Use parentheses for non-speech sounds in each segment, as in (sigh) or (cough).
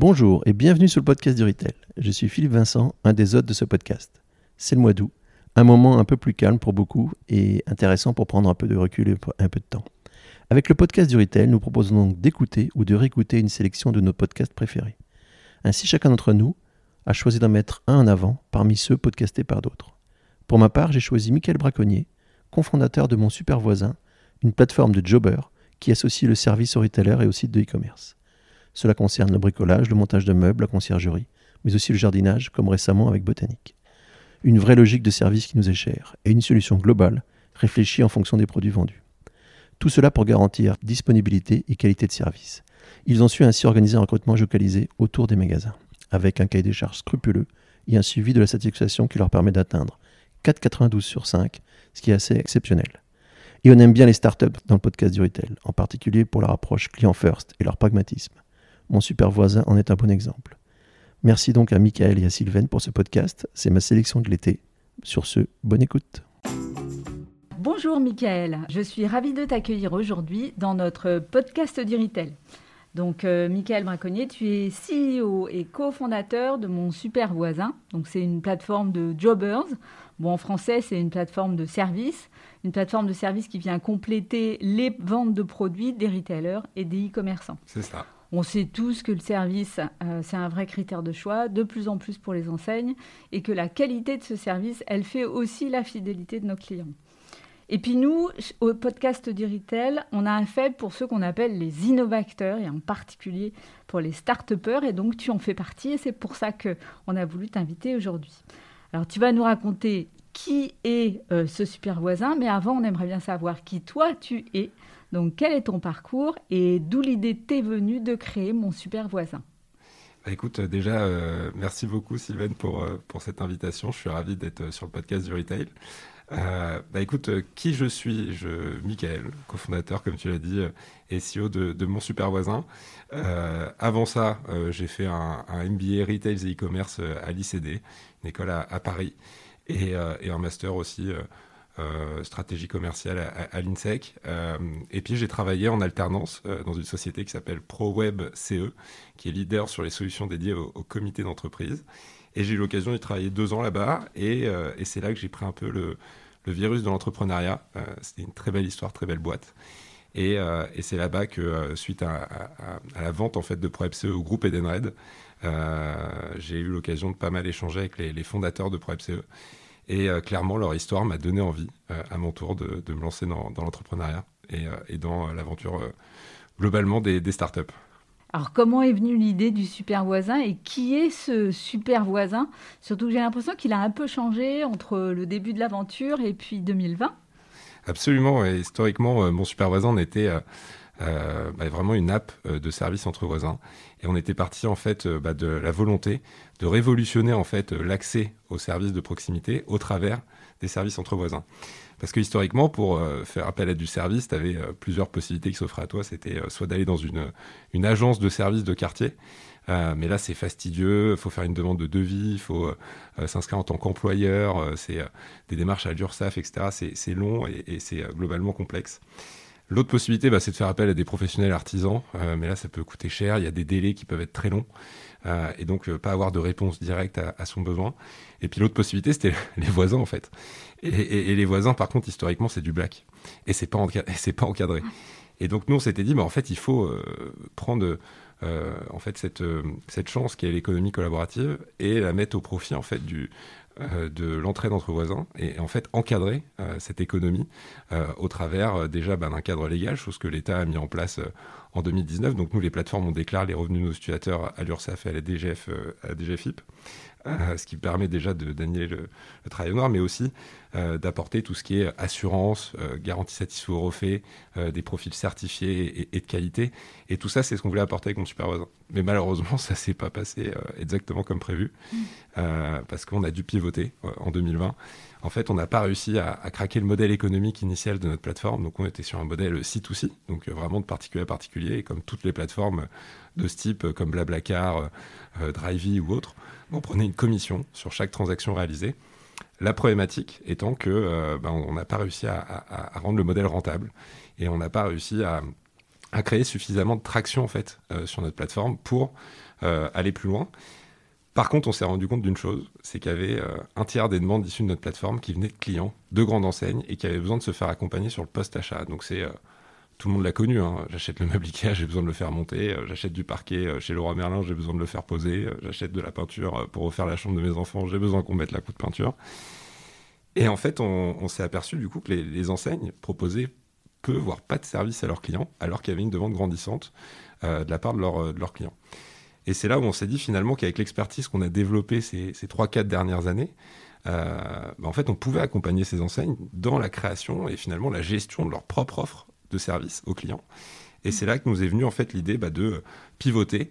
Bonjour et bienvenue sur le podcast du Retail. Je suis Philippe Vincent, un des hôtes de ce podcast. C'est le mois d'août, un moment un peu plus calme pour beaucoup et intéressant pour prendre un peu de recul et un peu de temps. Avec le podcast du Retail, nous proposons donc d'écouter ou de réécouter une sélection de nos podcasts préférés. Ainsi, chacun d'entre nous a choisi d'en mettre un en avant parmi ceux podcastés par d'autres. Pour ma part, j'ai choisi Michael Braconnier, cofondateur de Mon Super Voisin, une plateforme de jobber qui associe le service aux retailers et au site de e-commerce. Cela concerne le bricolage, le montage de meubles, la conciergerie, mais aussi le jardinage, comme récemment avec Botanique. Une vraie logique de service qui nous est chère et une solution globale, réfléchie en fonction des produits vendus. Tout cela pour garantir disponibilité et qualité de service. Ils ont su ainsi organiser un recrutement localisé autour des magasins, avec un cahier des charges scrupuleux et un suivi de la satisfaction qui leur permet d'atteindre 4,92 sur 5, ce qui est assez exceptionnel. Et on aime bien les startups dans le podcast du retail, en particulier pour leur approche client first et leur pragmatisme. Mon super voisin en est un bon exemple. Merci donc à Michael et à Sylvain pour ce podcast. C'est ma sélection de l'été. Sur ce, bonne écoute. Bonjour Michael, je suis ravie de t'accueillir aujourd'hui dans notre podcast du retail. Donc euh, Michael Braconnier, tu es CEO et cofondateur de Mon Super Voisin. Donc c'est une plateforme de jobbers. Bon en français, c'est une plateforme de services, une plateforme de services qui vient compléter les ventes de produits des retailers et des e-commerçants. C'est ça. On sait tous que le service, euh, c'est un vrai critère de choix, de plus en plus pour les enseignes, et que la qualité de ce service, elle fait aussi la fidélité de nos clients. Et puis nous, au podcast du Retail, on a un faible pour ceux qu'on appelle les innovateurs, et en particulier pour les start et donc tu en fais partie, et c'est pour ça qu'on a voulu t'inviter aujourd'hui. Alors tu vas nous raconter qui est euh, ce super voisin, mais avant, on aimerait bien savoir qui toi tu es donc, quel est ton parcours et d'où l'idée t'est venue de créer Mon Super Voisin? Bah, écoute, euh, déjà, euh, merci beaucoup Sylvain pour, euh, pour cette invitation. Je suis ravi d'être sur le podcast du Retail. bah écoute, qui je suis? Je, Michael, cofondateur, comme tu l'as dit, et CEO de, Mon Super Voisin. avant ça, j'ai fait un, MBA Retail et e-commerce à l'ICD, une école à, Paris, et, un master aussi stratégie commerciale à, l'INSEC. Euh, et puis j'ai travaillé en alternance euh, dans une société qui s'appelle ProWeb CE, qui est leader sur les solutions dédiées au, comité d'entreprise. Et j'ai eu l'occasion d'y travailler deux ans là-bas. Et, c'est là que j'ai pris un peu le, virus de l'entrepreneuriat. C'était une très belle histoire, très belle boîte. Et, c'est là-bas que, suite à, la vente en fait de ProWebCE au groupe Edenred, j'ai eu l'occasion de pas mal échanger avec les, fondateurs de ProWebCE. Et euh, clairement, leur histoire m'a donné envie, euh, à mon tour, de, me lancer dans, l'entrepreneuriat et, euh, dans l'aventure globalement des, des, startups. Alors, comment est venue l'idée du super voisin et qui est ce super voisin? Surtout que j'ai l'impression qu'il a un peu changé entre le début de l'aventure et puis 2020. Absolument. Et historiquement, mon super voisin était euh, bah, vraiment une app de service entre voisins. Et on était parti en fait bah, de la volonté de révolutionner en fait l'accès aux services de proximité au travers des services entre voisins. Parce que historiquement, pour euh, faire appel à du service, tu avais euh, plusieurs possibilités qui s'offraient à toi. C'était euh, soit d'aller dans une, une agence de service de quartier, mais là c'est fastidieux, il faut faire une demande de devis, il faut s'inscrire en tant qu'employeur, c'est des démarches à l'URSSAF, etc. C'est long et c'est globalement complexe. L'autre possibilité, bah, c'est de faire appel à des professionnels artisans, mais là ça peut coûter cher, il y a des délais qui peuvent être très longs. Euh, et donc euh, pas avoir de réponse directe à, son besoin. Et puis l'autre possibilité, c'était (laughs) les voisins en fait. Et, les voisins, par contre, historiquement, c'est du black. Et c'est pas, (laughs) c'est pas encadré. Et donc nous, on s'était dit, bah, en fait, il faut euh, prendre en fait cette, cette chance qui est l'économie collaborative et la mettre au profit en fait du, de l'entraide entre voisins et en fait encadrer cette économie au travers déjà bah, d'un cadre légal, chose que l'État a mis en place en 2019. Donc nous, les plateformes, on déclare les revenus de nos utilisateurs à l'URSSAF et à la, DGF, euh, à la DGFIP. Euh, ce qui permet déjà de d'annuler le, travail noir, mais aussi euh, d'apporter tout ce qui est assurance, garantie satisfait au refait, des profils certifiés et, de qualité. Et tout ça, c'est ce qu'on voulait apporter avec mon super voisin. Mais malheureusement, (laughs) ça s'est pas passé exactement comme prévu, mmh. parce qu'on a dû pivoter en 2020 en fait, on n'a pas réussi à, craquer le modèle économique initial de notre plateforme. Donc, on était sur un modèle C2C, donc euh, vraiment de particulier à particulier. Et comme toutes les plateformes de ce type, euh, comme Blablacar, euh, euh Drivey ou autres, on prenait une commission sur chaque transaction réalisée. La problématique étant que ben, on n'a pas réussi à, rendre le modèle rentable et on n'a pas réussi à, créer suffisamment de traction en fait sur notre plateforme pour aller plus loin. Par contre, on s'est rendu compte d'une chose, c'est qu'il y avait un tiers des demandes issues de notre plateforme qui venaient de clients de grandes enseignes et qui avaient besoin de se faire accompagner sur le post-achat. Donc c'est tout le monde l'a connu. Hein. J'achète le meuble j'ai besoin de le faire monter. Euh, j'achète du parquet euh, chez Leroy Merlin, j'ai besoin de le faire poser. Euh, j'achète de la peinture pour refaire la chambre de mes enfants, j'ai besoin qu'on mette la coupe de peinture. Et en fait, on, s'est aperçu du coup que les, enseignes proposaient peu, voire pas de service à leurs clients, alors qu'il y avait une demande grandissante de la part de, leurs clients. Et c'est là où on s'est dit finalement qu'avec l'expertise qu'on a développée ces, ces 3-4 dernières années, bah, en fait, on pouvait accompagner ces enseignes dans la création et finalement la gestion de leur propre offre de service aux clients. Et c'est là que nous est venue en fait l'idée bah, de pivoter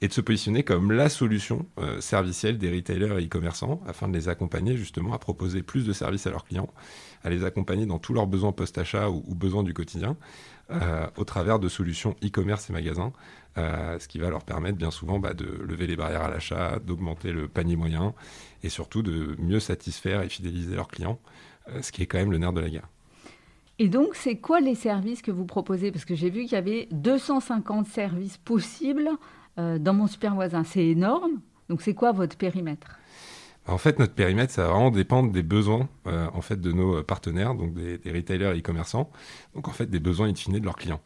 et de se positionner comme la solution euh, servicielle des retailers et e-commerçants afin de les accompagner justement à proposer plus de services à leurs clients, à les accompagner dans tous leurs besoins post-achat ou, besoins du quotidien euh, au travers de solutions e-commerce et magasins, euh, ce qui va leur permettre bien souvent bah, de lever les barrières à l'achat, d'augmenter le panier moyen et surtout de mieux satisfaire et fidéliser leurs clients, ce qui est quand même le nerf de la guerre. Et donc, c'est quoi les services que vous proposez? Parce que j'ai vu qu'il y avait 250 services possibles euh, dans mon super voisin. C'est énorme. Donc, c'est quoi votre périmètre? En fait, notre périmètre, ça va vraiment dépendre des besoins euh, en fait de nos partenaires, donc des, retailers et e-commerçants, donc en fait des besoins in de leurs clients.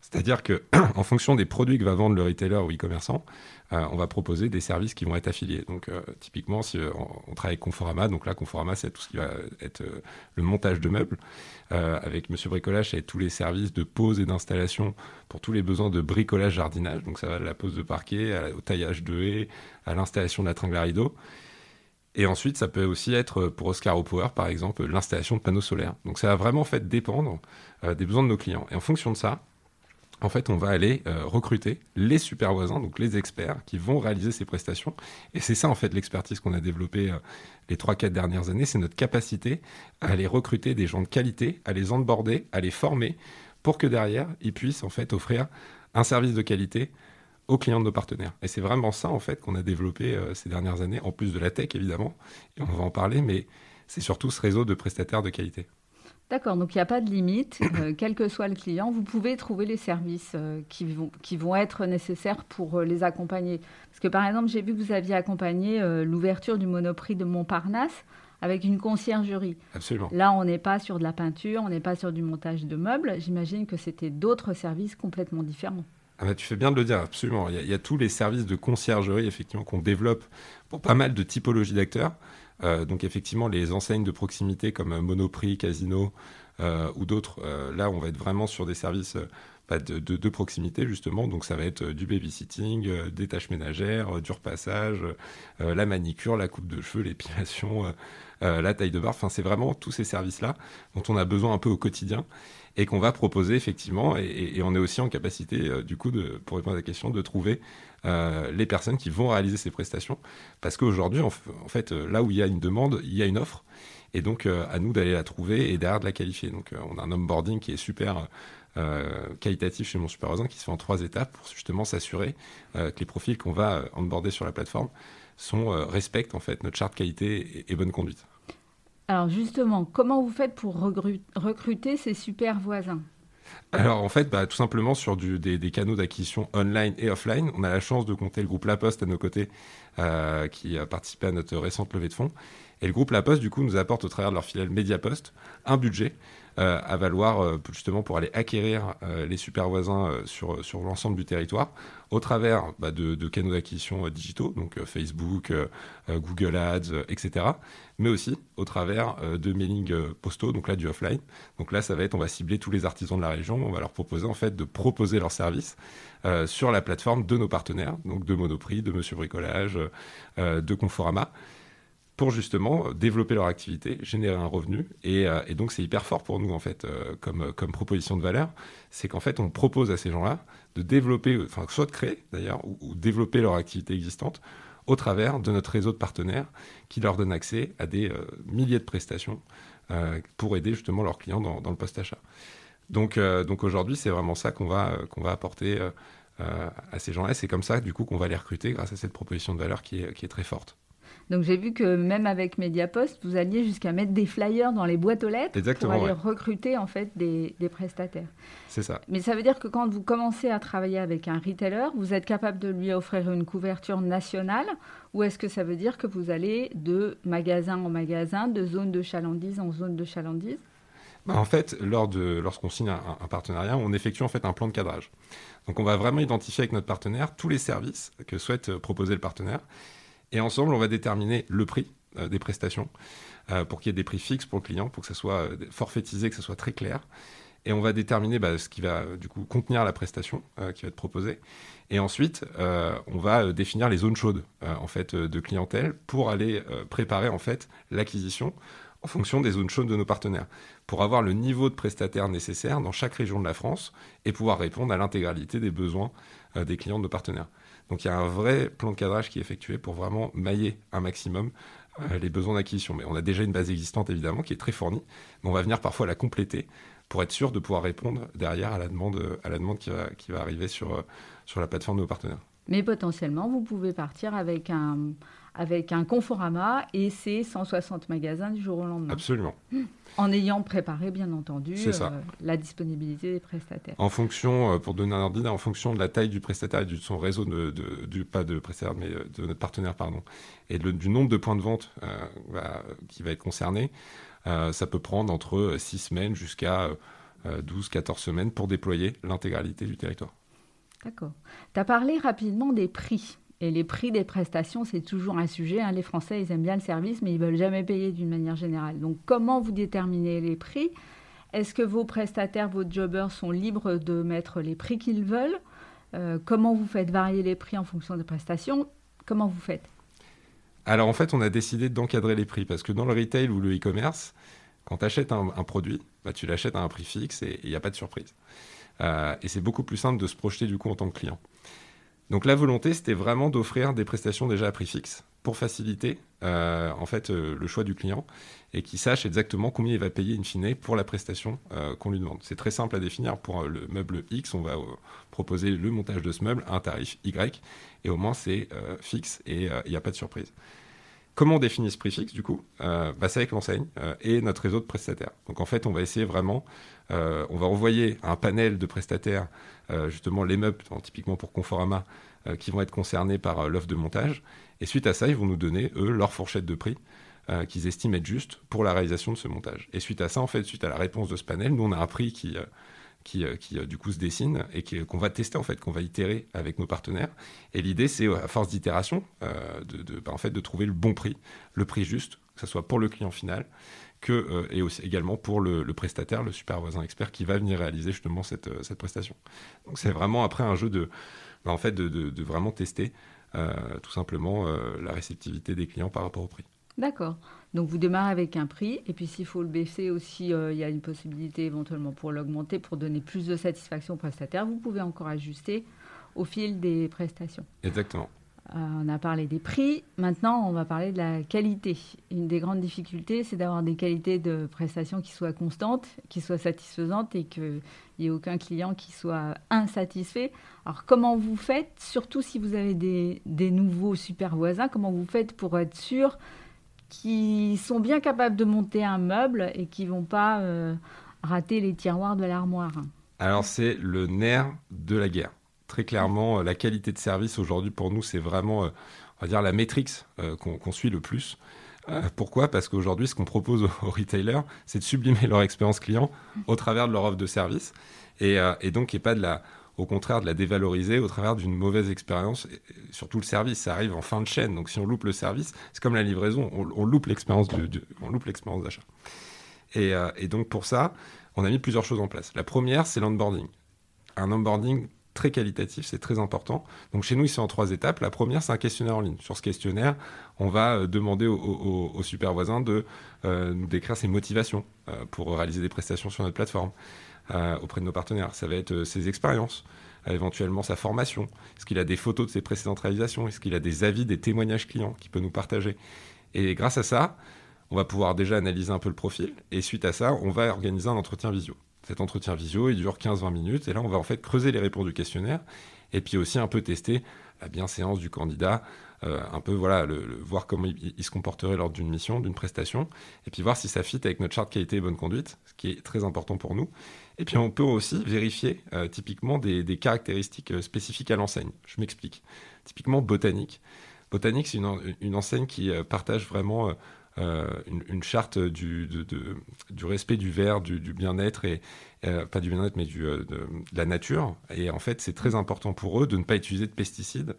C'est-à-dire que (clears throat) en fonction des produits que va vendre le retailer ou e-commerçant, euh, on va proposer des services qui vont être affiliés. Donc, euh, typiquement, si euh, on, travaille avec Conforama, donc là, Conforama, c'est tout ce qui va être le montage de meubles. avec Monsieur Bricolage, c'est tous les services de pose et d'installation pour tous les besoins de bricolage jardinage. Donc, ça va de la pose de parquet au taillage de haies, à l'installation de la tringle à rideau. Et ensuite, ça peut aussi être pour Oscar Power, par exemple, l'installation de panneaux solaires. Donc, ça va vraiment fait dépendre des besoins de nos clients. Et en fonction de ça, en fait, on va aller euh, recruter les super voisins, donc les experts, qui vont réaliser ces prestations. Et c'est ça, en fait, l'expertise qu'on a développée euh, les 3-4 dernières années, c'est notre capacité à aller recruter des gens de qualité, à les onboarder, à les former, pour que derrière, ils puissent, en fait, offrir un service de qualité aux clients de nos partenaires. Et c'est vraiment ça, en fait, qu'on a développé euh, ces dernières années, en plus de la tech, évidemment, et on va en parler, mais c'est surtout ce réseau de prestataires de qualité. D'accord, donc il n'y a pas de limite, euh, quel que soit le client, vous pouvez trouver les services euh, qui, vont, qui vont être nécessaires pour euh, les accompagner. Parce que par exemple, j'ai vu que vous aviez accompagné l'ouverture du Monoprix de Montparnasse avec une conciergerie. Absolument. Là, on n'est pas sur de la peinture, on n'est pas sur du montage de meubles. J'imagine que c'était d'autres services complètement différents. Ah bah, tu fais bien de le dire, absolument. Il y, a, tous les services de conciergerie, effectivement, qu'on développe pour pas mal de typologies d'acteurs. Euh, donc effectivement, les enseignes de proximité comme Monoprix, Casino euh, ou d'autres, euh, là, on va être vraiment sur des services bah, de, proximité justement. Donc ça va être du babysitting, des tâches ménagères, du repassage, la manicure, la coupe de cheveux, l'épilation, la taille de barre. Enfin, c'est vraiment tous ces services-là dont on a besoin un peu au quotidien et qu'on va proposer effectivement. Et, on est aussi en capacité, du coup, de, pour répondre à la question, de trouver euh, les personnes qui vont réaliser ces prestations. Parce qu'aujourd'hui, en, fait, euh, là où il y a une demande, il y a une offre. Et donc, euh, à nous d'aller la trouver et derrière de la qualifier. Donc, on a un onboarding qui est super qualitatif chez mon superviseur qui se fait en trois étapes pour justement s'assurer que les profils qu'on va onboarder sur la plateforme sont, respectent en fait notre charte qualité et, bonne conduite. Alors justement, comment vous faites pour recruter ces super voisins? Alors en fait, bah, tout simplement sur des, canaux d'acquisition online et offline, on a la chance de compter le groupe La Poste à nos côtés, euh, qui a participé à notre récente levée de fonds. Et le groupe La Poste, du coup, nous apporte au travers de leur filiale Mediapost un budget euh, à valoir euh, justement pour aller acquérir les super voisins sur, l'ensemble du territoire au travers bah, de, canaux d'acquisition digitaux, donc Facebook, Google Ads, etc. Mais aussi au travers de mailing postaux, donc là du offline. Donc là, ça va être, on va cibler tous les artisans de la région, on va leur proposer en fait de proposer leurs services sur la plateforme de nos partenaires, donc de Monoprix, de Monsieur Bricolage, de Conforama pour justement développer leur activité, générer un revenu. Et, euh, donc c'est hyper fort pour nous en fait euh, comme, proposition de valeur, c'est qu'en fait on propose à ces gens-là de développer, enfin soit de créer d'ailleurs, ou, développer leur activité existante au travers de notre réseau de partenaires qui leur donne accès à des euh, milliers de prestations pour aider justement leurs clients dans, le post-achat. Donc, aujourd'hui c'est vraiment ça qu'on va, qu'on va apporter à ces gens-là. C'est comme ça du coup qu'on va les recruter grâce à cette proposition de valeur qui est très forte. Donc j'ai vu que même avec Mediapost, vous alliez jusqu'à mettre des flyers dans les boîtes aux lettres Exactement, pour aller ouais. recruter en fait des, des prestataires. C'est ça. Mais ça veut dire que quand vous commencez à travailler avec un retailer, vous êtes capable de lui offrir une couverture nationale ou est-ce que ça veut dire que vous allez de magasin en magasin, de zone de chalandise en zone de chalandise? Bah, en fait, lors de, lorsqu'on signe un, un partenariat, on effectue en fait un plan de cadrage. Donc, on va vraiment identifier avec notre partenaire tous les services que souhaite euh, proposer le partenaire. Et ensemble, on va déterminer le prix euh, des prestations euh, pour qu'il y ait des prix fixes pour le client, pour que ça soit euh, forfaitisé, que ça soit très clair. Et on va déterminer bah, ce qui va du coup contenir la prestation qui va être proposée. Et ensuite, on va définir les zones chaudes en fait de clientèle pour aller préparer en fait l'acquisition en fonction des zones chaudes de nos partenaires, pour avoir le niveau de prestataire nécessaire dans chaque région de la France et pouvoir répondre à l'intégralité des besoins des clients de nos partenaires. Donc il y a un vrai plan de cadrage qui est effectué pour vraiment mailler un maximum euh, les besoins d'acquisition. Mais on a déjà une base existante évidemment qui est très fournie, mais on va venir parfois la compléter pour être sûr de pouvoir répondre derrière à la demande, euh, à la demande qui, va, qui va arriver sur, euh, sur la plateforme de nos partenaires. Mais potentiellement, vous pouvez partir avec un, avec un Conforama et ses 160 magasins du jour au lendemain. Absolument. En ayant préparé, bien entendu, C'est ça. euh, la disponibilité des prestataires. En fonction, euh, pour donner un ordre d'idée, en fonction de la taille du prestataire et de son réseau, de, de- du, pas de prestataire, mais euh, de notre partenaire, pardon, et du nombre de points de vente euh, va- qui va être concerné, ça peut prendre entre 6 semaines jusqu'à 12-14 semaines pour déployer l'intégralité du territoire. D'accord. Tu as parlé rapidement des prix. Et les prix des prestations, c'est toujours un sujet. hein. Les Français, ils aiment bien le service, mais ils veulent jamais payer d'une manière générale. Donc, comment vous déterminez les prix? Est-ce que vos prestataires, vos jobbers sont libres de mettre les prix qu'ils veulent? Euh, Comment vous faites varier les prix en fonction des prestations? Comment vous faites? Alors en fait, on a décidé d'encadrer les prix parce que dans le retail ou le e-commerce, quand tu achètes un, un produit, bah, tu l'achètes à un prix fixe et il n'y a pas de surprise. Euh, et c'est beaucoup plus simple de se projeter du coup en tant que client. Donc la volonté, c'était vraiment d'offrir des prestations déjà à prix fixe pour faciliter euh, en fait euh, le choix du client et qu'il sache exactement combien il va payer in fine pour la prestation euh, qu'on lui demande. C'est très simple à définir. Pour le meuble X, on va proposer le montage de ce meuble à un tarif Y et au moins c'est fixe et il n'y a pas de surprise. Comment on définit ce prix fixe du coup? C'est avec l'enseigne et notre réseau de prestataires. Donc en fait, on va essayer vraiment, euh, on va envoyer un panel de prestataires, euh, justement les meubles, typiquement pour Conforama, euh, qui vont être concernés par l'offre de montage. Et suite à ça, ils vont nous donner, eux, leur fourchette de prix qu'ils estiment être juste pour la réalisation de ce montage. Et suite à ça, en fait, suite à la réponse de ce panel, nous, on a un prix qui... qui, qui, du coup se dessine et qu'on va tester en fait, qu'on va itérer avec nos partenaires. Et l'idée, c'est à force d'itération, de- bah, en fait, de trouver le bon prix, le prix juste, que ce soit pour le client final, que, euh, et aussi également pour le, le prestataire, le super voisin expert qui va venir réaliser justement cette, euh, cette prestation. Donc c'est vraiment après un jeu de, bah, en fait, de, de- de vraiment tester euh, tout simplement la réceptivité des clients par rapport au prix. D'accord. Donc vous démarrez avec un prix, et puis s'il faut le baisser aussi, euh, il y a une possibilité éventuellement pour l'augmenter, pour donner plus de satisfaction au prestataire. Vous pouvez encore ajuster au fil des prestations. Exactement. Euh, on a parlé des prix, maintenant on va parler de la qualité. Une des grandes difficultés, c'est d'avoir des qualités de prestations qui soient constantes, qui soient satisfaisantes et qu'il n'y ait aucun client qui soit insatisfait. Alors comment vous faites, surtout si vous avez des, nouveaux super voisins, comment vous faites pour être sûr qu'ils sont bien capables de monter un meuble et qui ne vont pas euh, rater les tiroirs de l'armoire? Alors c'est le nerf de la guerre. Très clairement, euh, la qualité de service aujourd'hui pour nous, c'est vraiment, euh, on va dire, la métrix euh, qu'on suit le plus. Pourquoi? Parce qu'aujourd'hui, ce qu'on propose aux, retailers, c'est de sublimer leur expérience client au travers de leur offre de service, et, euh, et donc, et pas de la, au contraire, de la dévaloriser au travers d'une mauvaise expérience. Surtout le service, ça arrive en fin de chaîne. Donc, si on loupe le service, c'est comme la livraison, on, on loupe l'expérience d'achat. Et, et donc, pour ça, on a mis plusieurs choses en place. La première, c'est l'onboarding. Un onboarding très qualitatif, c'est très important. Donc chez nous, sont en trois étapes. La première, c'est un questionnaire en ligne. Sur ce questionnaire, on va euh, demander au, au, super voisin de euh, nous décrire ses motivations euh, pour réaliser des prestations sur notre plateforme auprès de nos partenaires. Ça va être ses expériences, éventuellement sa formation. Est-ce qu'il a des photos de ses précédentes réalisations? Est-ce qu'il a des avis, des témoignages clients qu'il peut nous partager? Et grâce à ça, on va pouvoir déjà analyser un peu le profil. Et suite à ça, on va organiser un entretien visio. Cet entretien visio, il dure 15-20 minutes. Et là, on va en fait creuser les réponses du questionnaire. Et puis aussi un peu tester la bienséance du candidat, euh, un peu voilà, voir comment il, se comporterait lors d'une mission, d'une prestation, et puis voir si ça fit avec notre charte qualité et bonne conduite, ce qui est très important pour nous. Et puis on peut aussi vérifier euh, typiquement des, caractéristiques euh, spécifiques à l'enseigne. Je m'explique. Typiquement botanique. Botanique, c'est une, enseigne qui partage vraiment une, charte du, du, respect du verre, du, bien-être, et pas du bien-être, mais du, de, la nature. Et en fait, c'est très important pour eux de ne pas utiliser de pesticides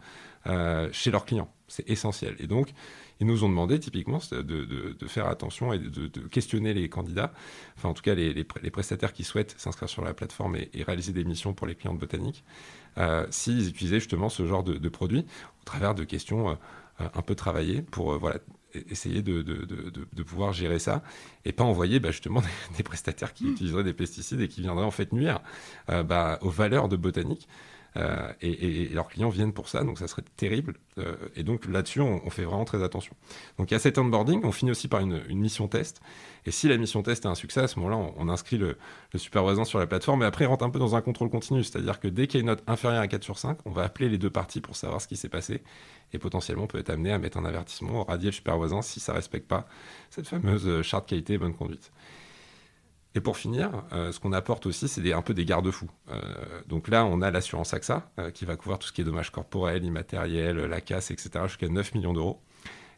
euh, chez leurs clients. C'est essentiel. Et donc, ils nous ont demandé typiquement de, faire attention et de, questionner les candidats, enfin en tout cas les, prestataires qui souhaitent s'inscrire sur la plateforme et, réaliser des missions pour les clients de botanique, euh, s'ils utilisaient justement ce genre de, produits au travers de questions euh, un peu travaillées pour voilà, essayer de, pouvoir gérer ça et pas envoyer bah, justement (laughs) des, prestataires qui mmh. utiliseraient des pesticides et qui viendraient en fait nuire bah, aux valeurs de botanique. Euh, et, leurs clients viennent pour ça, donc ça serait terrible. Euh, et donc là-dessus, on, fait vraiment très attention. Donc il y a cet onboarding, on finit aussi par une, mission test. Et si la mission test est un succès, à ce moment-là, on, inscrit le, le sur la plateforme, mais après, il rentre un peu dans un contrôle continu. C'est-à-dire que dès qu'il y a une note inférieure à 4 sur 5, on va appeler les deux parties pour savoir ce qui s'est passé. Et potentiellement, on peut être amené à mettre un avertissement, radier le super voisin si ça ne respecte pas cette fameuse charte qualité et bonne conduite. Et pour finir, euh, ce qu'on apporte aussi, c'est un peu des garde-fous. Euh, donc là, on a l'assurance AXA, euh, qui va couvrir tout ce qui est dommages corporels, immatériels, la casse, etc., jusqu'à 9 millions d'euros.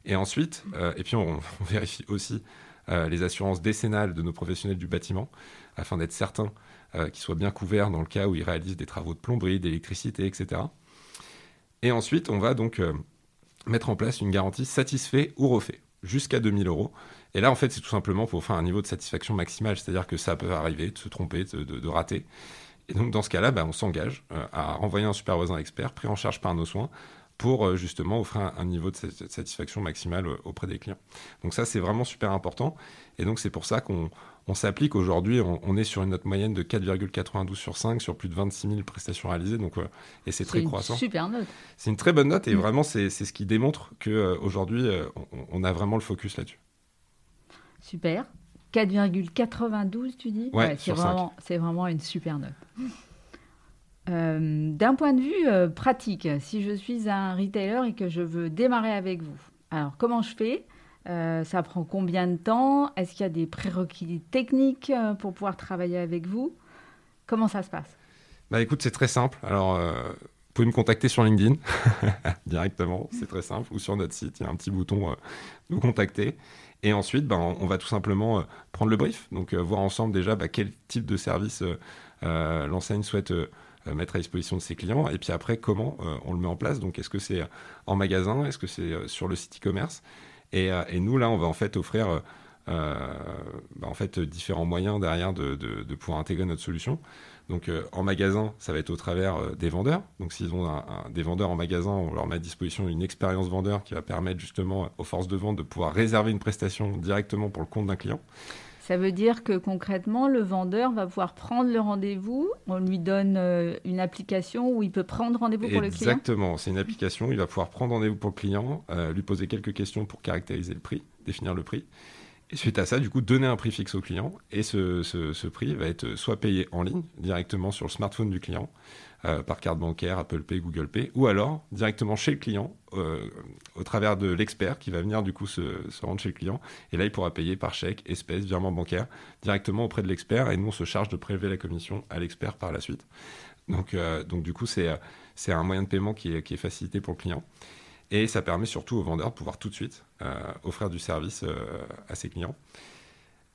Et ensuite, et puis on, vérifie aussi les assurances décennales de nos professionnels du bâtiment, afin d'être certain qu'ils soient bien couverts dans le cas où ils réalisent des travaux de plomberie, d'électricité, etc. Et ensuite, on va donc mettre en place une garantie satisfait ou refait, jusqu'à 2000 euros, et là, en fait, c'est tout simplement pour faire un niveau de satisfaction maximal, c'est-à-dire que ça peut arriver de se tromper, de, rater. Et donc, dans ce cas-là, bah, on s'engage euh, à renvoyer un super voisin expert pris en charge par nos soins pour euh, justement offrir un, niveau de satisfaction maximale euh, auprès des clients. Donc ça, c'est vraiment super important. Et donc, c'est pour ça qu'on s'applique aujourd'hui. On, est sur une note moyenne de 4,92 sur 5 sur plus de 26 000 prestations réalisées. Donc, et c'est très croissant. C'est une super note. C'est une très bonne note et mm. vraiment, c'est ce qui démontre qu'aujourd'hui, on, on a vraiment le focus là-dessus. Super. 4,92, tu dis? Ouais, c'est vraiment, vraiment, une super note. Euh, d'un point de vue euh, pratique, si je suis un retailer et que je veux démarrer avec vous, alors comment je fais? Euh, Ça prend combien de temps? Est-ce qu'il y a des prérequis techniques pour pouvoir travailler avec vous? Comment ça se passe? Bah écoute, c'est très simple. Alors, vous pouvez me contacter sur LinkedIn (laughs) directement, c'est très simple, ou sur notre site, il y a un petit bouton nous contacter. Et ensuite, ben, on va tout simplement prendre le brief, donc voir ensemble déjà ben, quel type de service l'enseigne souhaite mettre à disposition de ses clients, et puis après, comment on le met en place? Donc, est-ce que c'est en magasin, est-ce que c'est sur le site e-commerce? Et, nous, là, on va en fait offrir ben, en fait, différents moyens derrière de, pouvoir intégrer notre solution. Donc euh, en magasin, ça va être au travers euh, des vendeurs. Donc s'ils ont des vendeurs en magasin, on leur met à disposition une expérience vendeur qui va permettre justement aux forces de vente de pouvoir réserver une prestation directement pour le compte d'un client. Ça veut dire que concrètement, le vendeur va pouvoir prendre le rendez-vous. On lui donne euh, une application où il peut prendre rendez-vous pour le client. Exactement, c'est une application. Il va pouvoir prendre rendez-vous pour le client, lui poser quelques questions pour caractériser le prix, définir le prix. Et suite à ça, du coup, donner un prix fixe au client. Et ce, ce, prix va être soit payé en ligne, directement sur le smartphone du client, euh, par carte bancaire, Apple Pay, Google Pay, ou alors directement chez le client, euh, au travers de l'expert qui va venir du coup se, se, rendre chez le client. Et là, il pourra payer par chèque, espèce, virement bancaire, directement auprès de l'expert. Et nous, on se charge de prélever la commission à l'expert par la suite. Donc, euh, donc du coup, c'est un moyen de paiement qui est, qui est facilité pour le client. Et ça permet surtout aux vendeurs de pouvoir tout de suite euh, offrir du service euh, à ses clients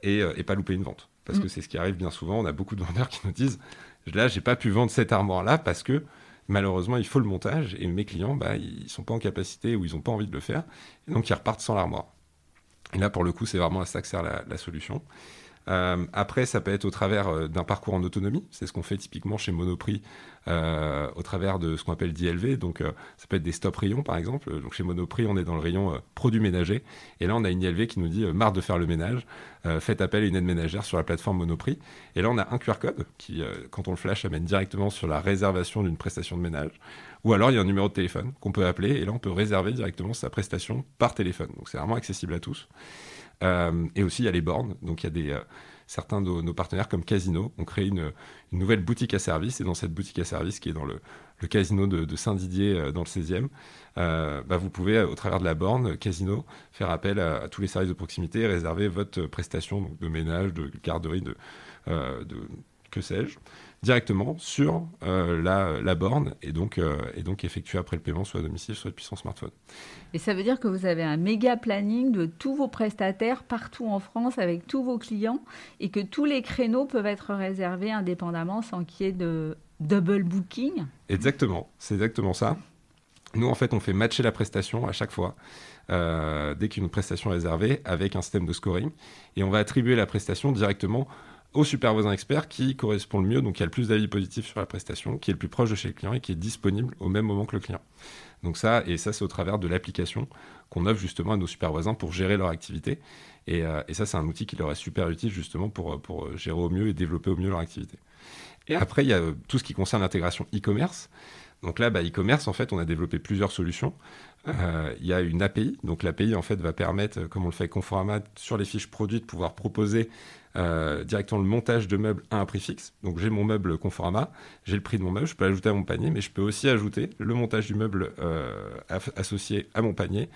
et, euh, et, pas louper une vente. Parce que mm. c'est ce qui arrive bien souvent. On a beaucoup de vendeurs qui nous disent Là, j'ai pas pu vendre cette armoire-là parce que malheureusement, il faut le montage et mes clients, bah, ils sont pas en capacité ou ils n'ont pas envie de le faire. Et donc, ils repartent sans l'armoire. Et là, pour le coup, c'est vraiment à ça que sert la solution. Euh, après, ça peut être au travers euh, d'un parcours en autonomie. C'est ce qu'on fait typiquement chez Monoprix euh, au travers de ce qu'on appelle d'ILV. Donc, ça peut être des stop rayons, par exemple. Donc, chez Monoprix, on est dans le rayon produits ménagers. Et là, on a une ILV qui nous dit marre de faire le ménage, faites appel à une aide ménagère sur la plateforme Monoprix. Et là, on a un QR code qui, quand on le flash, amène directement sur la réservation d'une prestation de ménage. Ou alors, il y a un numéro de téléphone qu'on peut appeler. Et là, on peut réserver directement sa prestation par téléphone. Donc, c'est vraiment accessible à tous. Euh, et aussi, il y a les bornes. Donc, il y a des, euh, certains de nos partenaires comme Casino ont créé une, nouvelle boutique à service. Et dans cette boutique à service, qui est dans le, casino de, Saint-Didier dans le 16e, bah, vous pouvez, au travers de la borne casino, faire appel à, tous les services de proximité et réserver votre prestation de ménage, de garderie, de, de que sais-je, directement sur euh, la, borne et donc, euh, et donc effectuer après le paiement soit à domicile, soit depuis son smartphone. Et ça veut dire que vous avez un méga planning de tous vos prestataires partout en France avec tous vos clients et que tous les créneaux peuvent être réservés indépendamment sans qu'il y ait de double booking Exactement, c'est exactement ça. Nous, en fait, on fait matcher la prestation à chaque fois, euh, dès qu'il y a une prestation réservée, avec un système de scoring. Et on va attribuer la prestation directement au super voisin expert qui correspond le mieux, donc qui a le plus d'avis positifs sur la prestation, qui est le plus proche de chez le client et qui est disponible au même moment que le client. Donc ça, et ça c'est au travers de l'application qu'on offre justement à nos super voisins pour gérer leur activité. Et, euh, ça c'est un outil qui leur est super utile justement pour, pour gérer au mieux et développer au mieux leur activité. Et après, il y a euh, tout ce qui concerne l'intégration e-commerce. Donc là, bah, e-commerce, en fait, on a développé plusieurs solutions. Euh, il y a une API. Donc l'API, en fait, va permettre, comme on le fait avec Conforama, sur les fiches produits, de pouvoir proposer euh, directement le montage de meubles à un prix fixe. Donc j'ai mon meuble Conforama, j'ai le prix de mon meuble, je peux l'ajouter à mon panier, mais je peux aussi ajouter le montage du meuble euh, associé à mon panier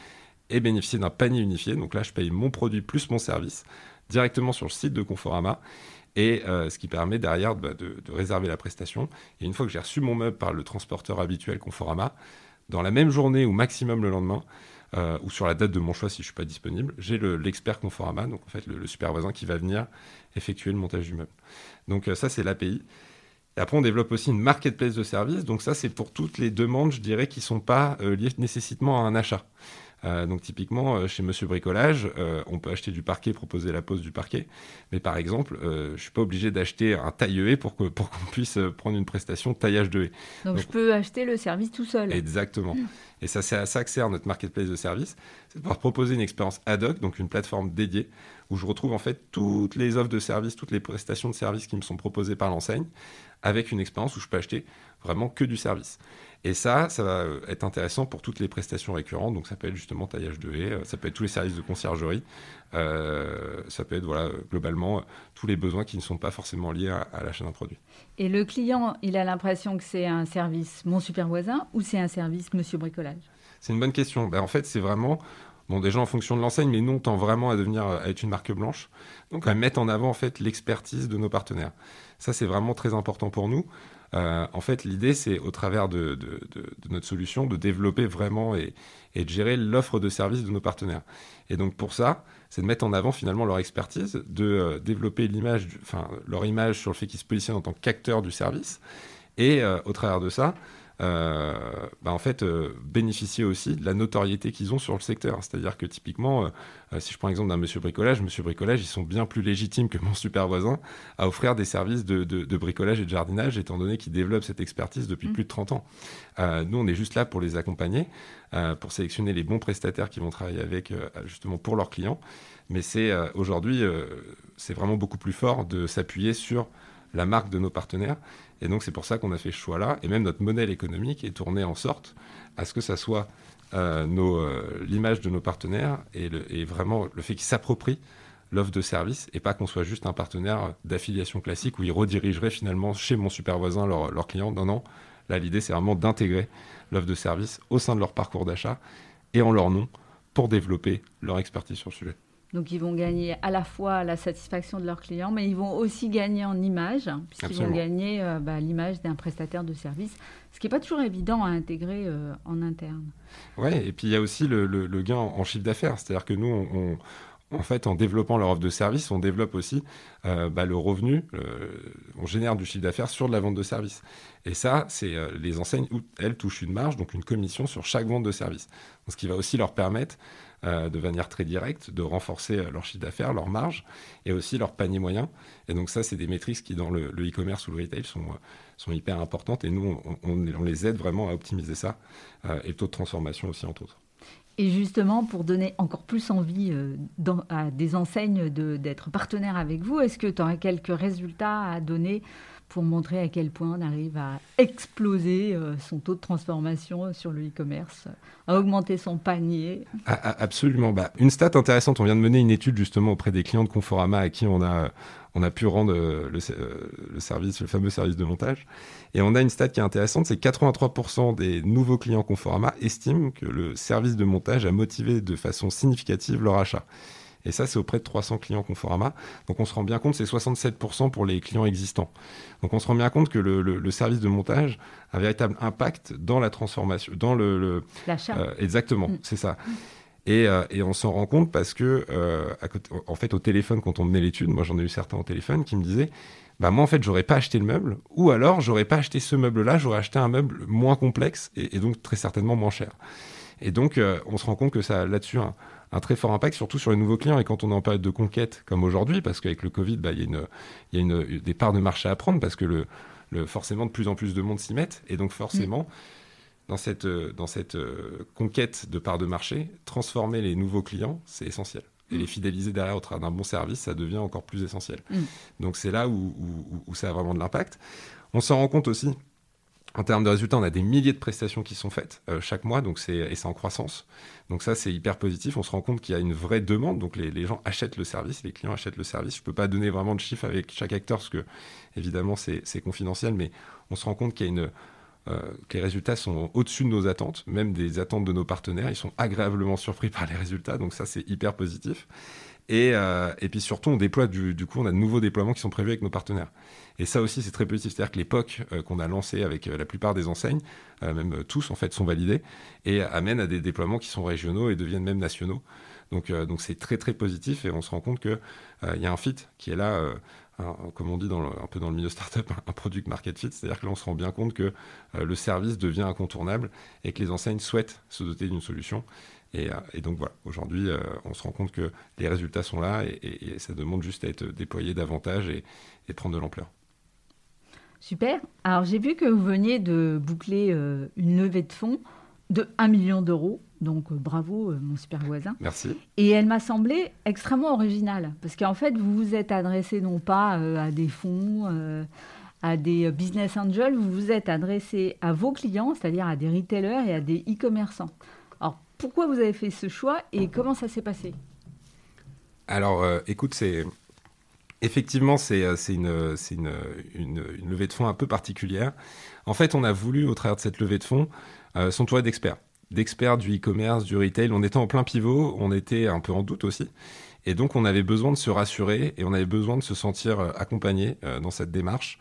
et bénéficier d'un panier unifié. Donc là, je paye mon produit plus mon service directement sur le site de Conforama. Et euh, ce qui permet derrière bah, de, de, réserver la prestation. Et une fois que j'ai reçu mon meuble par le transporteur habituel Conforama, dans la même journée ou maximum le lendemain, euh, ou sur la date de mon choix si je ne suis pas disponible, j'ai l'expert Conforama, donc en fait le, super voisin qui va venir effectuer le montage du meuble. Donc euh, ça c'est l'API. Et après on développe aussi une marketplace de services, donc ça c'est pour toutes les demandes, je dirais, qui ne sont pas euh, liées nécessairement à un achat. Euh, donc typiquement, euh, chez Monsieur Bricolage, euh, on peut acheter du parquet, proposer la pose du parquet. Mais par exemple, je ne suis pas obligé d'acheter un taille-haie pour qu'on pour qu'on puisse prendre une prestation taillage de haie. Donc, je peux acheter le service tout seul. Exactement. Et ça, c'est à ça que sert notre marketplace de services. C'est de pouvoir proposer une expérience ad hoc, donc une plateforme dédiée, où je retrouve en fait toutes les offres de services, toutes les prestations de services qui me sont proposées par l'enseigne, avec une expérience où je peux acheter vraiment que du service. Et ça, ça va euh, être intéressant pour toutes les prestations récurrentes. Donc ça peut être justement taillage de haies, euh, ça peut être tous les services de conciergerie, euh, ça peut être voilà, globalement tous les besoins qui ne sont pas forcément liés à, l'achat d'un produit. Et le client, il a l'impression que c'est un service Mon Super Voisin ou c'est un service Monsieur Bricolage? C'est une bonne question. Ben, en fait, c'est vraiment... Bon, déjà en fonction de l'enseigne, mais nous, on tend vraiment à devenir à être une marque blanche. Donc, à mettre en avant, en fait, l'expertise de nos partenaires. Ça, c'est vraiment très important pour nous. Euh, en fait, l'idée, c'est au travers de, notre solution de développer vraiment et, de gérer l'offre de services de nos partenaires. Et donc pour ça, c'est de mettre en avant finalement leur expertise, de euh, développer l'image, enfin leur image sur le fait qu'ils se positionnent en tant qu'acteurs du service. Et euh, au travers de ça, euh, bah, en fait, euh, bénéficier aussi de la notoriété qu'ils ont sur le secteur. C'est-à-dire que typiquement, euh, si je prends l'exemple d'un Monsieur Bricolage, Monsieur Bricolage, ils sont bien plus légitimes que mon super voisin à offrir des services de, bricolage et de jardinage, étant donné qu'ils développent cette expertise depuis mmh. plus de 30 ans. nous, on est juste là pour les accompagner, pour sélectionner les bons prestataires qui vont travailler avec, justement, pour leurs clients. Mais c'est aujourd'hui, c'est vraiment beaucoup plus fort de s'appuyer sur la marque de nos partenaires. Et donc c'est pour ça qu'on a fait ce choix-là. Et même notre modèle économique est tourné en sorte à ce que ça soit euh, euh, l'image de nos partenaires et, vraiment le fait qu'ils s'approprient l'offre de service et pas qu'on soit juste un partenaire d'affiliation classique où ils redirigeraient finalement chez mon super voisin leurs leur clients. Non, non. Là, l'idée, c'est vraiment d'intégrer l'offre de service au sein de leur parcours d'achat et en leur nom pour développer leur expertise sur le sujet. Donc ils vont gagner à la fois la satisfaction de leurs clients, mais ils vont aussi gagner en image, puisqu'ils vont gagner euh, bah, l'image d'un prestataire de service, ce qui n'est pas toujours évident à intégrer euh, en interne. Oui, et puis il y a aussi le, gain en, chiffre d'affaires, c'est-à-dire que nous, on, en fait, en développant leur offre de service, on développe aussi euh, bah, le revenu, on génère du chiffre d'affaires sur de la vente de service. Et ça, c'est les enseignes où elles touchent une marge, donc une commission sur chaque vente de service. ce qui va aussi leur permettre euh, de manière très directe, de renforcer euh, leur chiffre d'affaires, leur marge et aussi leur panier moyen. Et donc ça, c'est des métriques qui, dans le e-commerce ou le retail, sont, euh, sont hyper importantes et nous, on, les aide vraiment à optimiser ça et le taux de transformation aussi, entre autres. Et justement, pour donner encore plus envie à des enseignes d'être partenaires avec vous, est-ce que tu aurais quelques résultats à donner pour montrer à quel point on arrive à exploser euh, son taux de transformation sur le e-commerce, à augmenter son panier. Ah, ah, absolument. Bah, une stat intéressante, on vient de mener une étude justement auprès des clients de Conforama à qui on a, on a pu rendre le, le, service, le fameux service de montage. Et on a une stat qui est intéressante, c'est 83% des nouveaux clients Conforama estiment que le service de montage a motivé de façon significative leur achat. Et ça, c'est auprès de 300 clients Conforama. Donc on se rend bien compte, c'est 67% pour les clients existants. Donc on se rend bien compte que le, service de montage a un véritable impact dans la transformation, dans le... L'achat. Euh, exactement, mm. c'est ça. Et, euh, et, on s'en rend compte parce que, euh, à côté, en fait, au téléphone, quand on menait l'étude, moi j'en ai eu certains au téléphone qui me disaient bah moi en fait j'aurais pas acheté le meuble ou alors j'aurais pas acheté ce meuble là j'aurais acheté un meuble moins complexe et, donc très certainement moins cher et donc on se rend compte que ça là-dessus un, un très fort impact, surtout sur les nouveaux clients. Et quand on est en période de conquête, comme aujourd'hui, parce qu'avec le Covid, bah, il y a, une, y a une, des parts de marché à prendre, parce que le, le, forcément, de plus en plus de monde s'y met. Et donc, forcément, dans cette, dans cette euh, conquête de parts de marché, transformer les nouveaux clients, c'est essentiel. Et les fidéliser derrière au travers d'un bon service, ça devient encore plus essentiel. Mm. Donc, c'est là où, où, où ça a vraiment de l'impact. On s'en rend compte aussi en termes de résultats, on a des milliers de prestations qui sont faites euh, chaque mois, donc c'est et c'est en croissance. Donc ça, c'est hyper positif. On se rend compte qu'il y a une vraie demande, donc les, gens achètent le service, les clients achètent le service. Je peux pas donner vraiment de chiffres avec chaque acteur parce que évidemment c'est confidentiel, mais on se rend compte qu'il y a une euh, que les résultats sont au-dessus de nos attentes, même des attentes de nos partenaires. Ils sont agréablement surpris (laughs) par les résultats, donc ça c'est hyper positif. Et, euh, et, puis surtout, on déploie du, coup, on a de nouveaux déploiements qui sont prévus avec nos partenaires. Et ça aussi, c'est très positif. C'est-à-dire que l'époque euh, qu'on a lancé avec euh, la plupart des enseignes, même tous en fait, sont validés et amènent à des déploiements qui sont régionaux et deviennent même nationaux. Donc, donc c'est très très positif et on se rend compte qu'il il y a un fit qui est là. comme on dit un peu dans le milieu startup, (laughs) un product market fit, c'est-à-dire que là on se rend bien compte que le service devient incontournable et que les enseignes souhaitent se doter d'une solution. Euh, et, donc voilà, aujourd'hui, euh, on se rend compte que les résultats sont là et, ça demande juste à être déployé davantage et, et prendre de l'ampleur. Super. Alors j'ai vu que vous veniez de boucler euh, une levée de fonds de 1 million d'euros. Donc bravo mon super voisin. Merci. Et elle m'a semblé extrêmement originale parce qu'en fait vous vous êtes adressé non pas à des fonds, à des business angels, vous vous êtes adressé à vos clients, c'est-à-dire à des retailers et à des e-commerçants pourquoi vous avez fait ce choix et comment ça s'est passé Alors, euh, écoute, c'est effectivement c'est euh, une, levée de fonds un peu particulière. En fait, on a voulu, au travers de cette levée de fonds, euh, s'entourer d'experts, d'experts du e-commerce, du retail. On était en plein pivot, on était un peu en doute aussi. Et donc, on avait besoin de se rassurer et on avait besoin de se sentir accompagné dans cette démarche.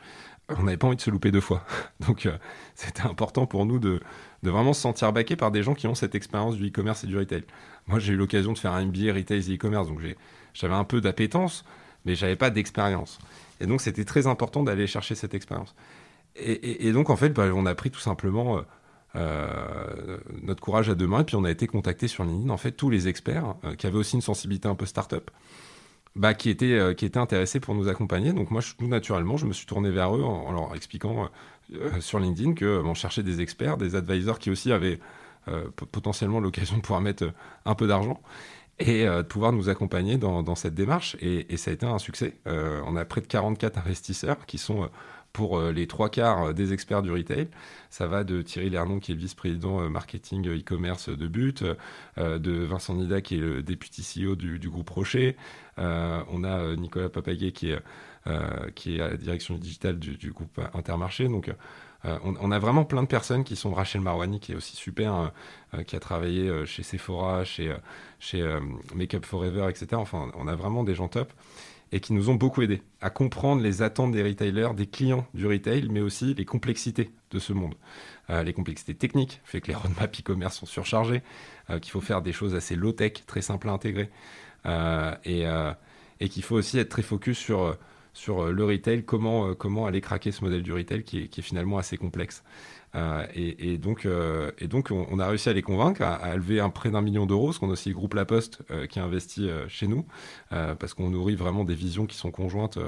On n'avait pas envie de se louper deux fois. (laughs) Donc, c'était important pour nous de, vraiment se sentir baqué par des gens qui ont cette expérience du e-commerce et du retail. Moi, j'ai eu l'occasion de faire un MBA retail et e-commerce, donc j'avais un peu d'appétence, mais j'avais pas d'expérience. Et donc, c'était très important d'aller chercher cette expérience. Et, donc, en fait, bah, on a pris tout simplement euh, euh, notre courage à deux mains, et puis on a été contacté sur LinkedIn, en fait, tous les experts euh, qui avaient aussi une sensibilité un peu start-up. Bah, qui, étaient, étaient intéressés pour nous accompagner. Donc moi, naturellement, je me suis tourné vers eux en, leur expliquant euh, sur LinkedIn que on cherchait des experts, des advisors qui aussi avaient euh, potentiellement l'occasion de pouvoir mettre un peu d'argent et euh, de pouvoir nous accompagner dans, cette démarche. Et, ça a été un succès. on a près de 44 investisseurs qui sont pour les trois quarts des experts du retail. Ça va de Thierry Lernon, qui est vice-président marketing e-commerce de But, de Vincent Nida, qui est le député CEO du, groupe Rocher. on a Nicolas Papaguet, qui est euh, qui est à la direction digitale du, groupe Intermarché. Donc, euh, on, a vraiment plein de personnes qui sont Rachel Marwani, qui est aussi super, euh, qui a travaillé chez Sephora, chez, chez Makeup Forever, etc. Enfin, on a vraiment des gens top et qui nous ont beaucoup aidés à comprendre les attentes des retailers, des clients du retail, mais aussi les complexités de ce monde. les complexités techniques, fait que les roadmaps e-commerce sont surchargés, qu'il faut faire des choses assez low-tech, très simples à intégrer, et, et qu'il faut aussi être très focus sur sur euh, le retail, comment, euh, comment aller craquer ce modèle du retail qui est, finalement assez complexe. Euh, et, donc, donc on, a réussi à les convaincre à, lever un prêt d'un million d'euros, ce qu'on a aussi le groupe La Poste qui a investi chez nous, parce qu'on nourrit vraiment des visions qui sont conjointes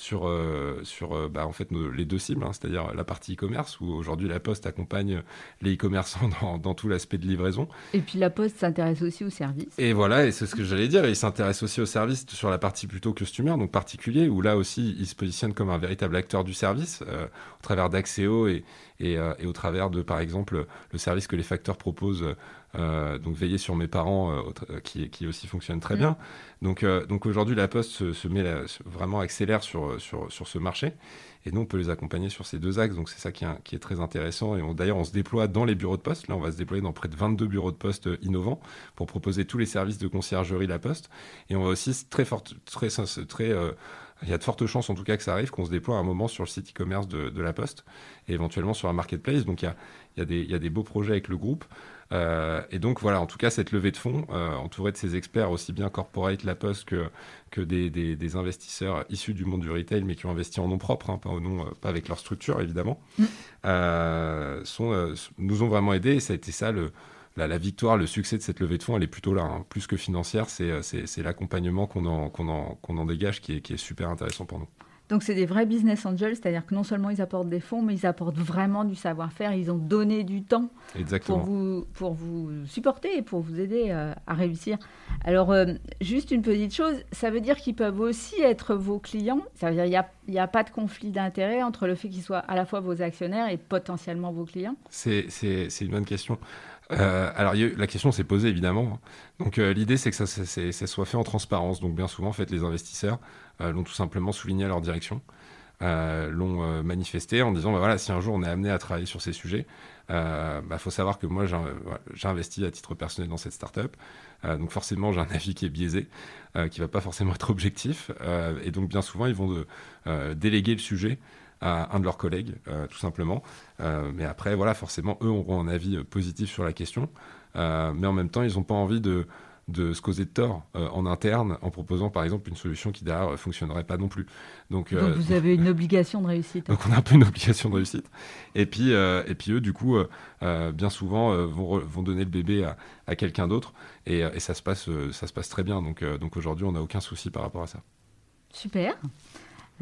sur, euh, sur euh, bah, en fait, les deux cibles, hein, c'est-à-dire la partie e-commerce, où aujourd'hui la Poste accompagne les e-commerçants (laughs) dans, tout l'aspect de livraison. Et puis la Poste s'intéresse aussi au service. Et voilà, et c'est ce que j'allais dire, il s'intéresse aussi au service sur la partie plutôt customer, donc particulier, où là aussi il se positionne comme un véritable acteur du service, euh, au travers d'Axéo et, et, et, au travers de, par exemple, le service que les facteurs proposent donc veiller sur mes parents qui, qui aussi fonctionne très bien. Donc, donc aujourd'hui, la Poste se, met vraiment accélère sur, sur, sur ce marché. Et nous, on peut les accompagner sur ces deux axes. Donc, c'est ça qui est, qui est, très intéressant. Et d'ailleurs, on se déploie dans les bureaux de poste. Là, on va se déployer dans près de 22 bureaux de poste euh, innovants pour proposer tous les services de conciergerie La Poste. Et on va aussi très forte, très, très, euh, il y a de fortes chances, en tout cas, que ça arrive, qu'on se déploie à un moment sur le site e-commerce de, de, La Poste et éventuellement sur un marketplace. Donc, il y a, il y a, des, il y a des beaux projets avec le groupe. Euh, et donc voilà, en tout cas, cette levée de fonds, euh, entourée de ces experts, aussi bien corporate, La Poste, que, que des, des, investisseurs issus du monde du retail, mais qui ont investi en nom propre, hein, pas, au nom, euh, pas avec leur structure, évidemment, mm. sont, nous ont vraiment aidés. Et ça a été ça, le, la, victoire, le succès de cette levée de fonds, elle est plutôt là. Hein. Plus que financière, c'est l'accompagnement qu'on en, dégage qui est, qui est super intéressant pour nous. Donc c'est des vrais business angels, c'est-à-dire que non seulement ils apportent des fonds, mais ils apportent vraiment du savoir-faire. Ils ont donné du temps pour vous, pour vous supporter et pour vous aider euh, à réussir. Alors euh, juste une petite chose, ça veut dire qu'ils peuvent aussi être vos clients. Ça veut dire qu'il n'y a, a, pas de conflit d'intérêt entre le fait qu'ils soient à la fois vos actionnaires et potentiellement vos clients? C'est une bonne question. Euh, alors la question s'est posée évidemment. Donc l'idée c'est que ça, soit fait en transparence. Donc bien souvent en fait les investisseurs euh, l'ont tout simplement souligné à leur direction. Euh, l'ont euh, manifesté en disant bah voilà si un jour on est amené à travailler sur ces sujets il bah, faut savoir que moi j'ai investi à titre personnel dans cette startup donc forcément j'ai un avis qui est biaisé qui va pas forcément être objectif et donc bien souvent ils vont déléguer le sujet à un de leurs collègues tout simplement mais après voilà forcément eux auront un avis positif sur la question mais en même temps ils n'ont pas envie de de se causer de tort euh, en interne en proposant par exemple une solution qui derrière fonctionnerait pas non plus. Donc, euh, vous avez une obligation de réussite. (laughs) Donc on a un peu une obligation de réussite. Et puis, euh, et puis eux, du coup, bien souvent, vont, vont, donner le bébé à, à quelqu'un d'autre et, et, ça, se passe, ça se passe très bien. Donc, donc aujourd'hui, on n'a aucun souci par rapport à ça. Super.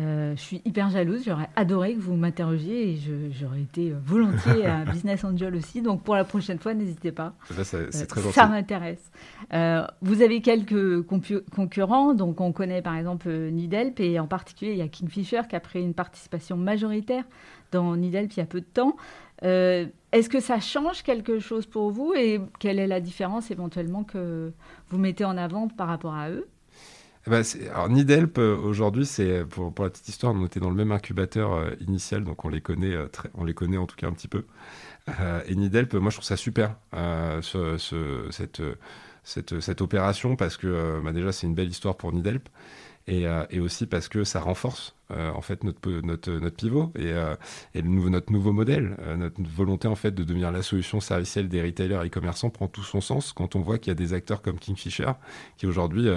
Euh, je suis hyper jalouse, j'aurais adoré que vous m'interrogiez et j'aurais été volontiers un (laughs) business angel aussi. Donc pour la prochaine fois, n'hésitez pas. Ça, ça m'intéresse. Euh, vous avez quelques concurrents, donc on connaît par exemple euh, Nidelp et en particulier il y a Kingfisher qui a pris une participation majoritaire dans Nidelp il y a peu de temps. Est-ce que ça change quelque chose pour vous et quelle est la différence éventuellement que vous mettez en avant par rapport à eux? Ben, alors Nidelp euh, aujourd'hui, c'est pour, la petite histoire, on était dans le même incubateur euh, initial, donc on les connaît, euh, très, on les connaît en tout cas un petit peu. et Nidelp, moi je trouve ça super ce, cette, cette, cette, opération parce que bah, déjà c'est une belle histoire pour Nidelp et, et aussi parce que ça renforce euh, en fait notre, notre, notre pivot et, euh, et notre nouveau modèle, euh, notre volonté en fait de devenir la solution servicielle des retailers et commerçants prend tout son sens quand on voit qu'il y a des acteurs comme Kingfisher qui aujourd'hui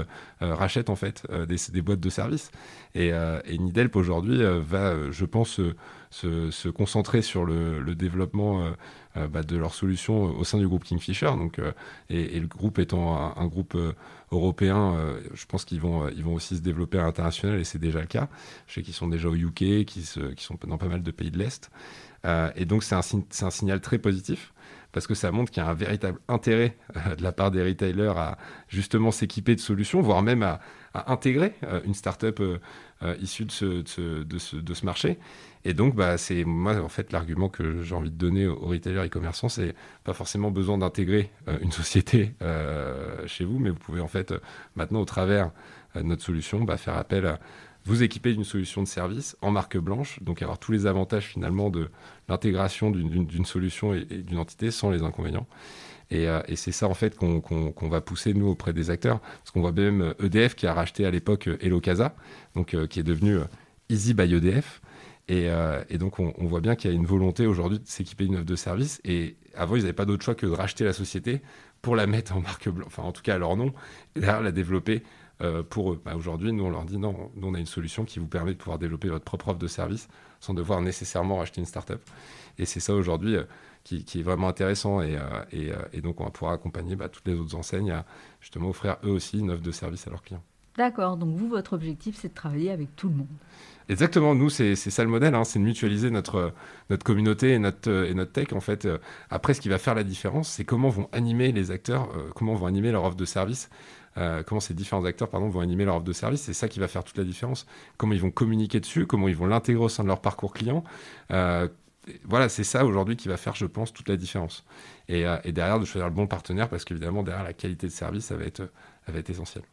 rachètent en fait des, boîtes de services. Et, et Nidelp aujourd'hui va, je pense, se, concentrer sur le développement bah, de leurs solutions au sein du groupe Kingfisher. Donc, et, et, le groupe étant un, groupe européen, je pense qu'ils vont, ils vont aussi se développer à l'international et c'est déjà le cas qui sont déjà au UK, qui, qui sont dans pas mal de pays de l'Est. Euh, et donc, c'est un, un, signal très positif parce que ça montre qu'il y a un véritable intérêt euh, de la part des retailers à justement s'équiper de solutions, voire même à, intégrer euh, une startup issue de ce, de, ce, de, ce, marché. Et donc, bah, c'est moi, en fait, l'argument que j'ai envie de donner aux, retailers et commerçants, c'est pas forcément besoin d'intégrer une société chez vous, mais vous pouvez en fait, maintenant, au travers de notre solution, bah, faire appel à vous équiper d'une solution de service en marque blanche, donc avoir tous les avantages finalement de l'intégration d'une solution et, d'une entité sans les inconvénients. Et, euh, c'est ça en fait qu'on va pousser nous auprès des acteurs, parce qu'on voit même EDF qui a racheté à l'époque Elocasa, donc euh, qui est devenu Easy by EDF. Et, euh, donc on, voit bien qu'il y a une volonté aujourd'hui de s'équiper d'une offre de service. Et avant, ils n'avaient pas d'autre choix que de racheter la société pour la mettre en marque blanche, enfin en tout cas à leur nom, et derrière la développer euh, pour eux. Bah, aujourd'hui, nous, on leur dit non, nous, on a une solution qui vous permet de pouvoir développer votre propre offre de service sans devoir nécessairement racheter une startup. Et c'est ça aujourd'hui euh, qui, est vraiment intéressant. Et, euh, et, donc, on va pouvoir accompagner bah, toutes les autres enseignes à justement offrir eux aussi une offre de service à leurs clients. D'accord, donc vous, votre objectif, c'est de travailler avec tout le monde. Exactement, nous, c'est ça le modèle, hein, c'est de mutualiser notre, notre communauté et notre, et notre tech. En fait, après, ce qui va faire la différence, c'est comment vont animer les acteurs, comment vont animer leur offre de service euh, comment ces différents acteurs pardon, vont animer leur offre de service. C'est ça qui va faire toute la différence. Comment ils vont communiquer dessus, comment ils vont l'intégrer au sein de leur parcours client. Euh, voilà, c'est ça aujourd'hui qui va faire, je pense, toute la différence. Et, et derrière, de choisir le bon partenaire, parce qu'évidemment, derrière, la qualité de service, ça va être, ça essentiel.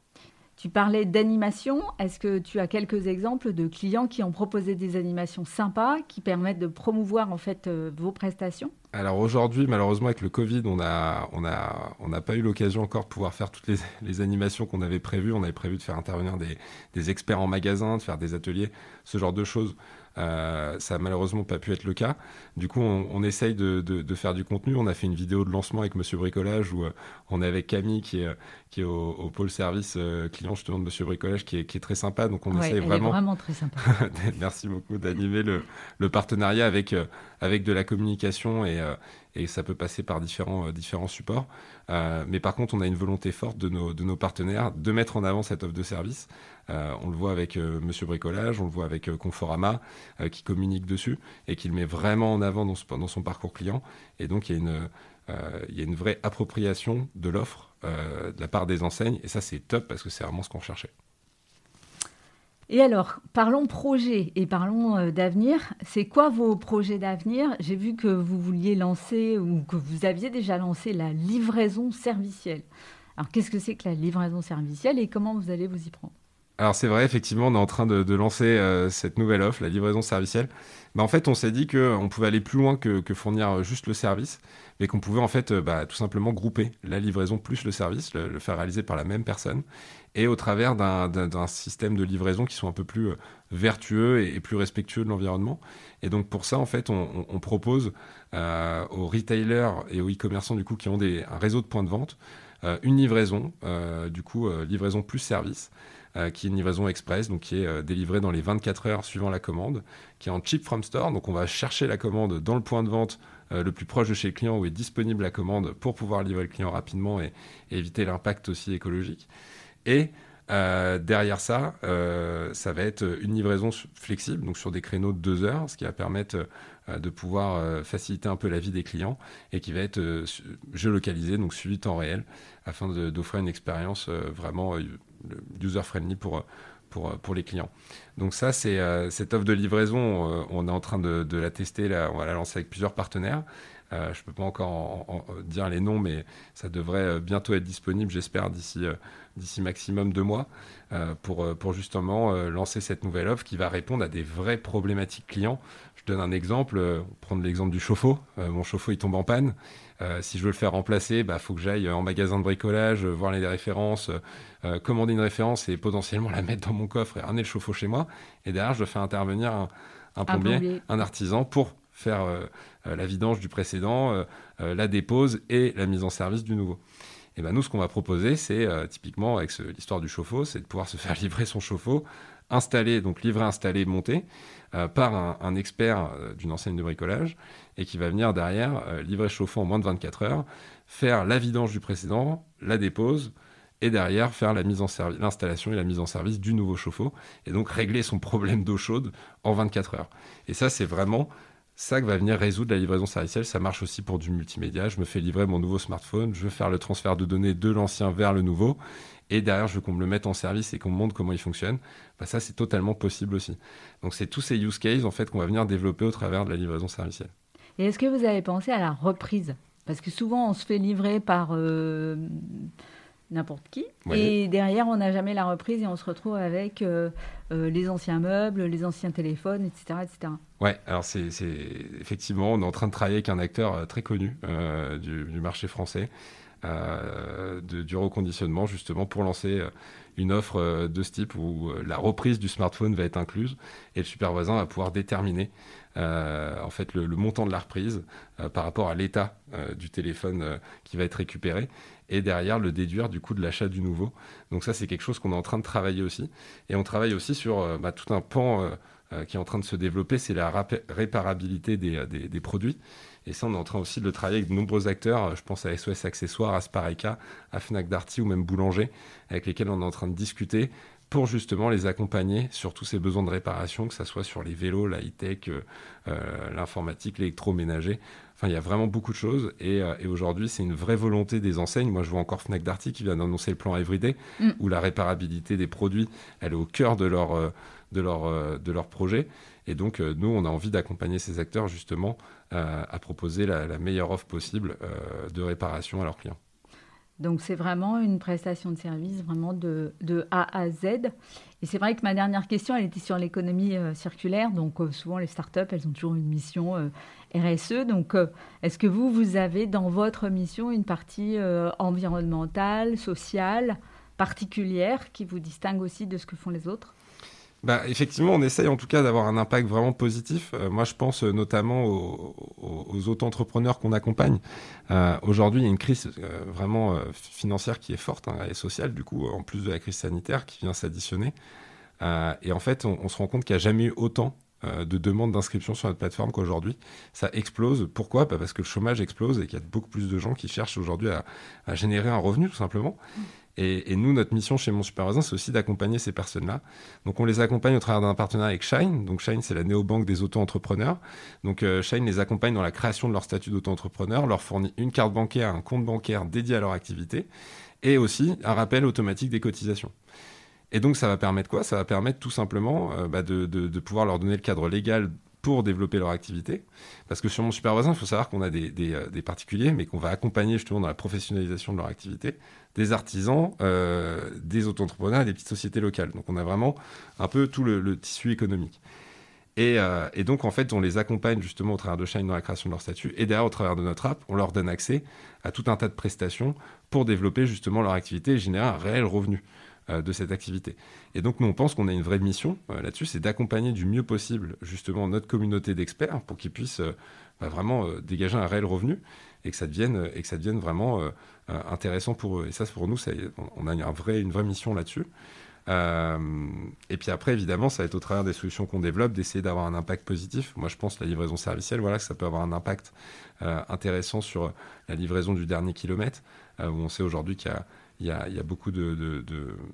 Tu parlais d'animation. Est-ce que tu as quelques exemples de clients qui ont proposé des animations sympas qui permettent de promouvoir en fait euh, vos prestations? Alors aujourd'hui, malheureusement, avec le Covid, on n'a pas eu l'occasion encore de pouvoir faire toutes les, animations qu'on avait prévues. On avait prévu de faire intervenir des, experts en magasin, de faire des ateliers, ce genre de choses. Euh, ça n'a malheureusement pas pu être le cas. Du coup, on, essaye de, faire du contenu. On a fait une vidéo de lancement avec Monsieur Bricolage où euh, on est avec Camille qui est, qui est au, pôle service euh, client justement de Monsieur Bricolage qui est, qui est très sympa. Donc on essaye vraiment, vraiment très sympa. (laughs) merci beaucoup d'animer le, le, partenariat avec, avec de la communication et, et ça peut passer par différents, différents supports. mais par contre, on a une volonté forte de nos, de nos partenaires de mettre en avant cette offre de service. Euh, on le voit avec euh, Monsieur Bricolage, on le voit avec euh, Conforama, qui communique dessus et qui le met vraiment en avant dans, son parcours client. Et donc, il y a une, il y a une vraie appropriation de l'offre de la part des enseignes. Et ça, c'est top parce que c'est vraiment ce qu'on cherchait. Et alors, parlons projet et parlons d'avenir. C'est quoi vos projets d'avenir? J'ai vu que vous vouliez lancer ou que vous aviez déjà lancé la livraison servicielle. Alors, qu'est-ce que c'est que la livraison servicielle et comment vous allez vous y prendre? Alors c'est vrai, effectivement, on est en train de, lancer euh, cette nouvelle offre, la livraison servicielle. Mais en fait, on s'est dit qu'on pouvait aller plus loin que, fournir euh, juste le service, mais qu'on pouvait en fait euh, bah, tout simplement grouper la livraison plus le service, le, faire réaliser par la même personne, et au travers d'un système de livraison qui soit un peu plus vertueux et, plus respectueux de l'environnement. Et donc pour ça, en fait, on, propose aux retailers et aux e-commerçants du coup qui ont des, un réseau de points de vente une livraison, du coup livraison plus service. Euh, qui est une livraison express, donc qui est euh, délivrée dans les 24 heures suivant la commande, qui est en chip from store. Donc on va chercher la commande dans le point de vente euh, le plus proche de chez le client où est disponible la commande pour pouvoir livrer le client rapidement et, éviter l'impact aussi écologique. Et derrière ça, ça va être une livraison flexible, donc sur des créneaux de deux heures, ce qui va permettre de pouvoir faciliter un peu la vie des clients et qui va être géolocalisé, donc suivi temps réel, afin d'offrir une expérience vraiment user-friendly pour, pour, pour les clients. Donc ça, c'est euh, cette offre de livraison, euh, on est en train de, la tester, là, on va la lancer avec plusieurs partenaires. Euh, je ne peux pas encore dire les noms, mais ça devrait bientôt être disponible, j'espère, d'ici d'ici maximum deux mois, pour, pour justement lancer cette nouvelle offre qui va répondre à des vraies problématiques clients. Je donne un exemple, prendre l'exemple du chauffe-eau. mon chauffe-eau, il tombe en panne. Euh, si je veux le faire remplacer, il bah, faut que j'aille en magasin de bricolage, euh, voir les références, euh, commander une référence et potentiellement la mettre dans mon coffre et ramener le chauffe-eau chez moi. Et derrière, je fais intervenir un, plombier, un, artisan pour faire la vidange du précédent, la dépose et la mise en service du nouveau. Et ben nous, ce qu'on va proposer, c'est typiquement avec l'histoire du chauffe-eau, c'est de pouvoir se faire (laughs) livrer son chauffe-eau, installer, donc livrer, installer, monter, par un, expert d'une enseigne de bricolage et qui va venir derrière euh, livrer chauffant en moins de 24 heures, faire la vidange du précédent, la dépose, et derrière faire l'installation et la mise en service du nouveau chauffe-eau, et donc régler son problème d'eau chaude en 24 heures. Et ça, c'est vraiment ça que va venir résoudre la livraison servicielle. Ça marche aussi pour du multimédia. Je me fais livrer mon nouveau smartphone, je veux faire le transfert de données de l'ancien vers le nouveau, et derrière, je veux qu'on me le mette en service et qu'on me montre comment il fonctionne. Bah, ça, c'est totalement possible aussi. Donc, c'est tous ces use cases en fait qu'on va venir développer au travers de la livraison servicielle. Et est-ce que vous avez pensé à la reprise? Parce que souvent, on se fait livrer par euh, n'importe qui. Et derrière, on n'a jamais la reprise et on se retrouve avec euh, euh, les anciens meubles, les anciens téléphones, etc. etc. Ouais, alors c'est effectivement, on est en train de travailler avec un acteur très connu du, du, marché français. De, du reconditionnement justement pour lancer une offre de ce type où la reprise du smartphone va être incluse et le super voisin va pouvoir déterminer euh, en fait le, montant de la reprise euh, par rapport à l'état euh, du téléphone qui va être récupéré et derrière le déduire du coût de l'achat du nouveau. Donc ça c'est quelque chose qu'on est en train de travailler aussi et on travaille aussi sur bah, tout un pan qui est en train de se développer, c'est la réparabilité des, des, produits. Et ça, on est en train aussi de le travailler avec de nombreux acteurs. Je pense à SOS Accessoires, à Spareka, à Fnac Darty ou même Boulanger, avec lesquels on est en train de discuter pour justement les accompagner sur tous ces besoins de réparation, que ce soit sur les vélos, la high-tech, l'informatique, l'électroménager. Enfin, il y a vraiment beaucoup de choses. Et, aujourd'hui, c'est une vraie volonté des enseignes. Moi, je vois encore Fnac Darty qui vient d'annoncer le plan Everyday, mm. où la réparabilité des produits, elle est au cœur de leur, de leur, de leur projet. Et donc, euh, nous, on a envie d'accompagner ces acteurs justement euh, à proposer la, meilleure offre possible euh, de réparation à leurs clients. Donc, c'est vraiment une prestation de service vraiment de, A à Z. Et c'est vrai que ma dernière question, elle était sur l'économie circulaire. Donc, souvent, les startups, elles ont toujours une mission RSE. Donc, est-ce que vous, vous avez dans votre mission une partie environnementale, sociale, particulière qui vous distingue aussi de ce que font les autres? Bah, effectivement, on essaye en tout cas d'avoir un impact vraiment positif. Euh, moi, je pense euh, notamment aux, aux, auto-entrepreneurs qu'on accompagne. Euh, aujourd'hui, il y a une crise vraiment financière qui est forte hein, et sociale, du coup, en plus de la crise sanitaire qui vient s'additionner. et en fait, on, se rend compte qu'il n'y a jamais eu autant de demandes d'inscription sur notre plateforme qu'aujourd'hui. Ça explose. Pourquoi? Bah, Parce que le chômage explose et qu'il y a beaucoup plus de gens qui cherchent aujourd'hui à, à, générer un revenu, tout simplement. Et, nous, notre mission chez Mon Super c'est aussi d'accompagner ces personnes-là. Donc, on les accompagne au travers d'un partenariat avec Shine. Donc, Shine, c'est la néobanque des auto-entrepreneurs. Donc, euh, Shine les accompagne dans la création de leur statut d'auto-entrepreneur, leur fournit une carte bancaire, un compte bancaire dédié à leur activité et aussi un rappel automatique des cotisations. Et donc, ça va permettre quoi? Ça va permettre tout simplement euh, bah, de, pouvoir leur donner le cadre légal pour développer leur activité. Parce que sur mon super voisin, il faut savoir qu'on a des, euh, particuliers, mais qu'on va accompagner justement dans la professionnalisation de leur activité des artisans, euh, des auto-entrepreneurs et des petites sociétés locales. Donc on a vraiment un peu tout le, tissu économique. Euh, et, donc, en fait, on les accompagne justement au travers de Shine dans la création de leur statut. Et derrière, au travers de notre app, on leur donne accès à tout un tas de prestations pour développer justement leur activité et générer un réel revenu de cette activité. Et donc, nous, on pense qu'on a une vraie mission là-dessus, c'est d'accompagner du mieux possible justement notre communauté d'experts pour qu'ils puissent bah, vraiment dégager un réel revenu et que ça devienne, et que ça devienne vraiment euh, intéressant pour eux. Et ça, pour nous, ça, on a une, vraie, mission là-dessus. Euh, et puis après, évidemment, ça va être au travers des solutions qu'on développe d'essayer d'avoir un impact positif. Moi, je pense la livraison servicielle, voilà, que ça peut avoir un impact euh, intéressant sur la livraison du dernier kilomètre, où on sait aujourd'hui qu'il y a, il y, a, beaucoup de, de,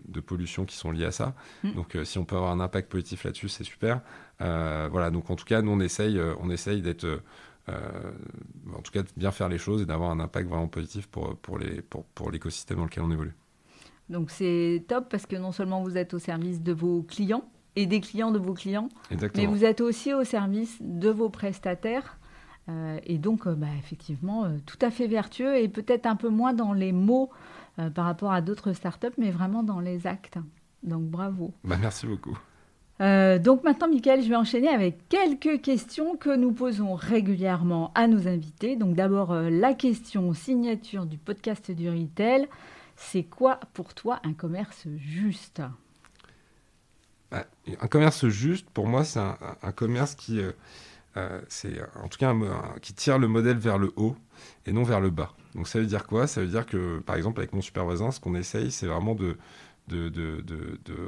de, pollution qui sont liées à ça. Mm. Donc, si on peut avoir un impact positif là-dessus, c'est super. voilà, donc en tout cas, nous, on essaye, on essaye d'être euh, en tout cas, bien faire les choses et d'avoir un impact vraiment positif pour, pour, les, pour, pour l'écosystème dans lequel on évolue. Donc c'est top parce que non seulement vous êtes au service de vos clients et des clients de vos clients, mais vous êtes aussi au service de vos prestataires. Euh, et donc, euh, bah, effectivement, tout à fait vertueux et peut-être un peu moins dans les mots par rapport à d'autres startups, mais vraiment dans les actes. Donc, bravo. Bah, merci beaucoup. Euh, donc maintenant, Michael, je vais enchaîner avec quelques questions que nous posons régulièrement à nos invités. Donc d'abord, euh, la question signature du podcast du Retail. C'est quoi pour toi un commerce juste? Bah, Un commerce juste, pour moi, c'est un, commerce qui, euh, c'est en tout cas, qui tire le modèle vers le haut et non vers le bas. Donc ça veut dire quoi? Ça veut dire que, par exemple, avec mon super voisin, ce qu'on essaye, c'est vraiment de,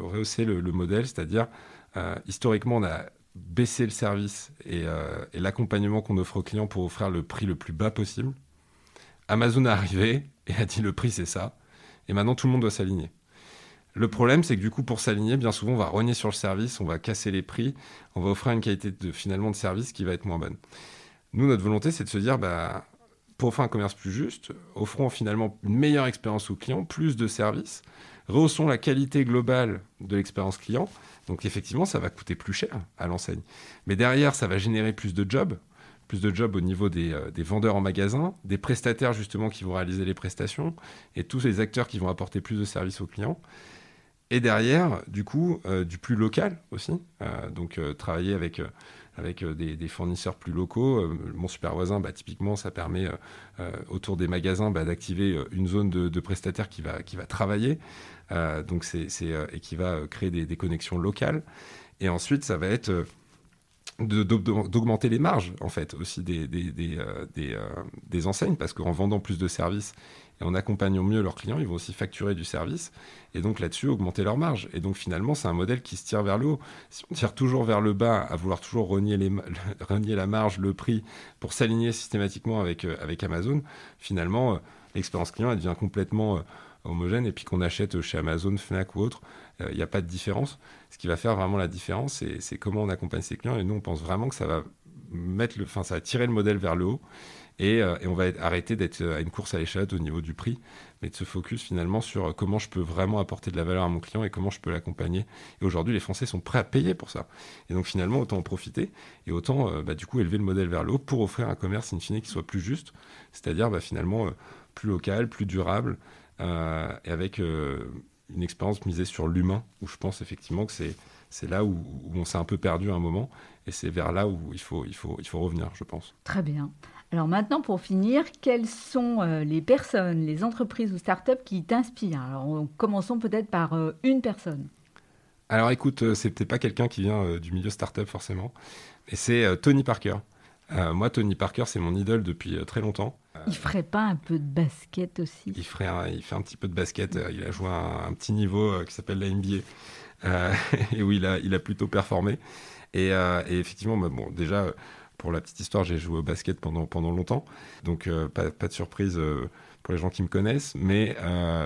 rehausser le, le modèle, c'est-à-dire euh, historiquement, on a baissé le service euh, et, l'accompagnement qu'on offre aux clients pour offrir le prix le plus bas possible. Amazon est arrivé et a dit le prix c'est ça. Et maintenant tout le monde doit s'aligner. Le problème, c'est que du coup, pour s'aligner, bien souvent, on va rogner sur le service, on va casser les prix, on va offrir une qualité de, finalement de service qui va être moins bonne. Nous, notre volonté, c'est de se dire, bah, pour offrir un commerce plus juste, offrons finalement une meilleure expérience aux clients, plus de services, rehaussons la qualité globale de l'expérience client donc effectivement, ça va coûter plus cher à l'enseigne. Mais derrière, ça va générer plus de jobs, plus de jobs au niveau des, euh, vendeurs en magasin, des prestataires justement qui vont réaliser les prestations, et tous les acteurs qui vont apporter plus de services aux clients. Et derrière, du coup, euh, du plus local aussi. Euh, donc travailler avec avec des, fournisseurs plus locaux. mon super voisin, bah, typiquement, ça permet autour des magasins bah, d'activer une zone de, de, prestataires qui va, qui va travailler. Euh, donc c'est, euh, et qui va euh, créer des, connexions locales. Et ensuite, ça va être d'augmenter les marges en fait aussi des, des, des, des, enseignes parce qu'en vendant plus de services et en accompagnant mieux leurs clients, ils vont aussi facturer du service et donc là-dessus augmenter leurs marges. Et donc finalement, c'est un modèle qui se tire vers le haut. Si on tire toujours vers le bas à vouloir toujours renier, (laughs) la marge, le prix pour s'aligner systématiquement avec, avec Amazon, finalement, l'expérience client devient complètement homogène et puis qu'on achète chez Amazon, Fnac ou autre, il n'y a pas de différence. Ce qui va faire vraiment la différence, c'est comment on accompagne ses clients. Et nous, on pense vraiment que ça va mettre le, ça va tirer le modèle vers le haut. Et, et on va arrêter d'être à une course à l'échelle au niveau du prix, mais de se focus finalement sur comment je peux vraiment apporter de la valeur à mon client et comment je peux l'accompagner. Et aujourd'hui, les Français sont prêts à payer pour ça. Et donc finalement, autant en profiter et autant bah, du coup élever le modèle vers le haut pour offrir un commerce in fine qui soit plus juste, c'est-à-dire bah, finalement plus local, plus durable, euh, et avec euh, une expérience misée sur l'humain, où je pense effectivement que c'est là où, on s'est un peu perdu à un moment, et c'est vers là où il faut revenir, je pense. Très bien. Alors maintenant, pour finir, quelles sont euh, les personnes, les entreprises ou startups qui t'inspirent? Alors commençons peut-être par une personne. Alors écoute, c'est peut-être pas quelqu'un qui vient du milieu startup forcément, mais c'est Tony Parker. moi, Tony Parker, c'est mon idole depuis très longtemps. Il ferait pas un peu de basket aussi? Il ferait, il fait un petit peu de basket. Il a joué à un, petit niveau euh, qui s'appelle la NBA euh, (laughs) et où il a, il a plutôt performé. Et, euh, effectivement, bah, bon, déjà pour la petite histoire, j'ai joué au basket pendant pendant longtemps, donc pas, pas, de surprise pour les gens qui me connaissent. Mais,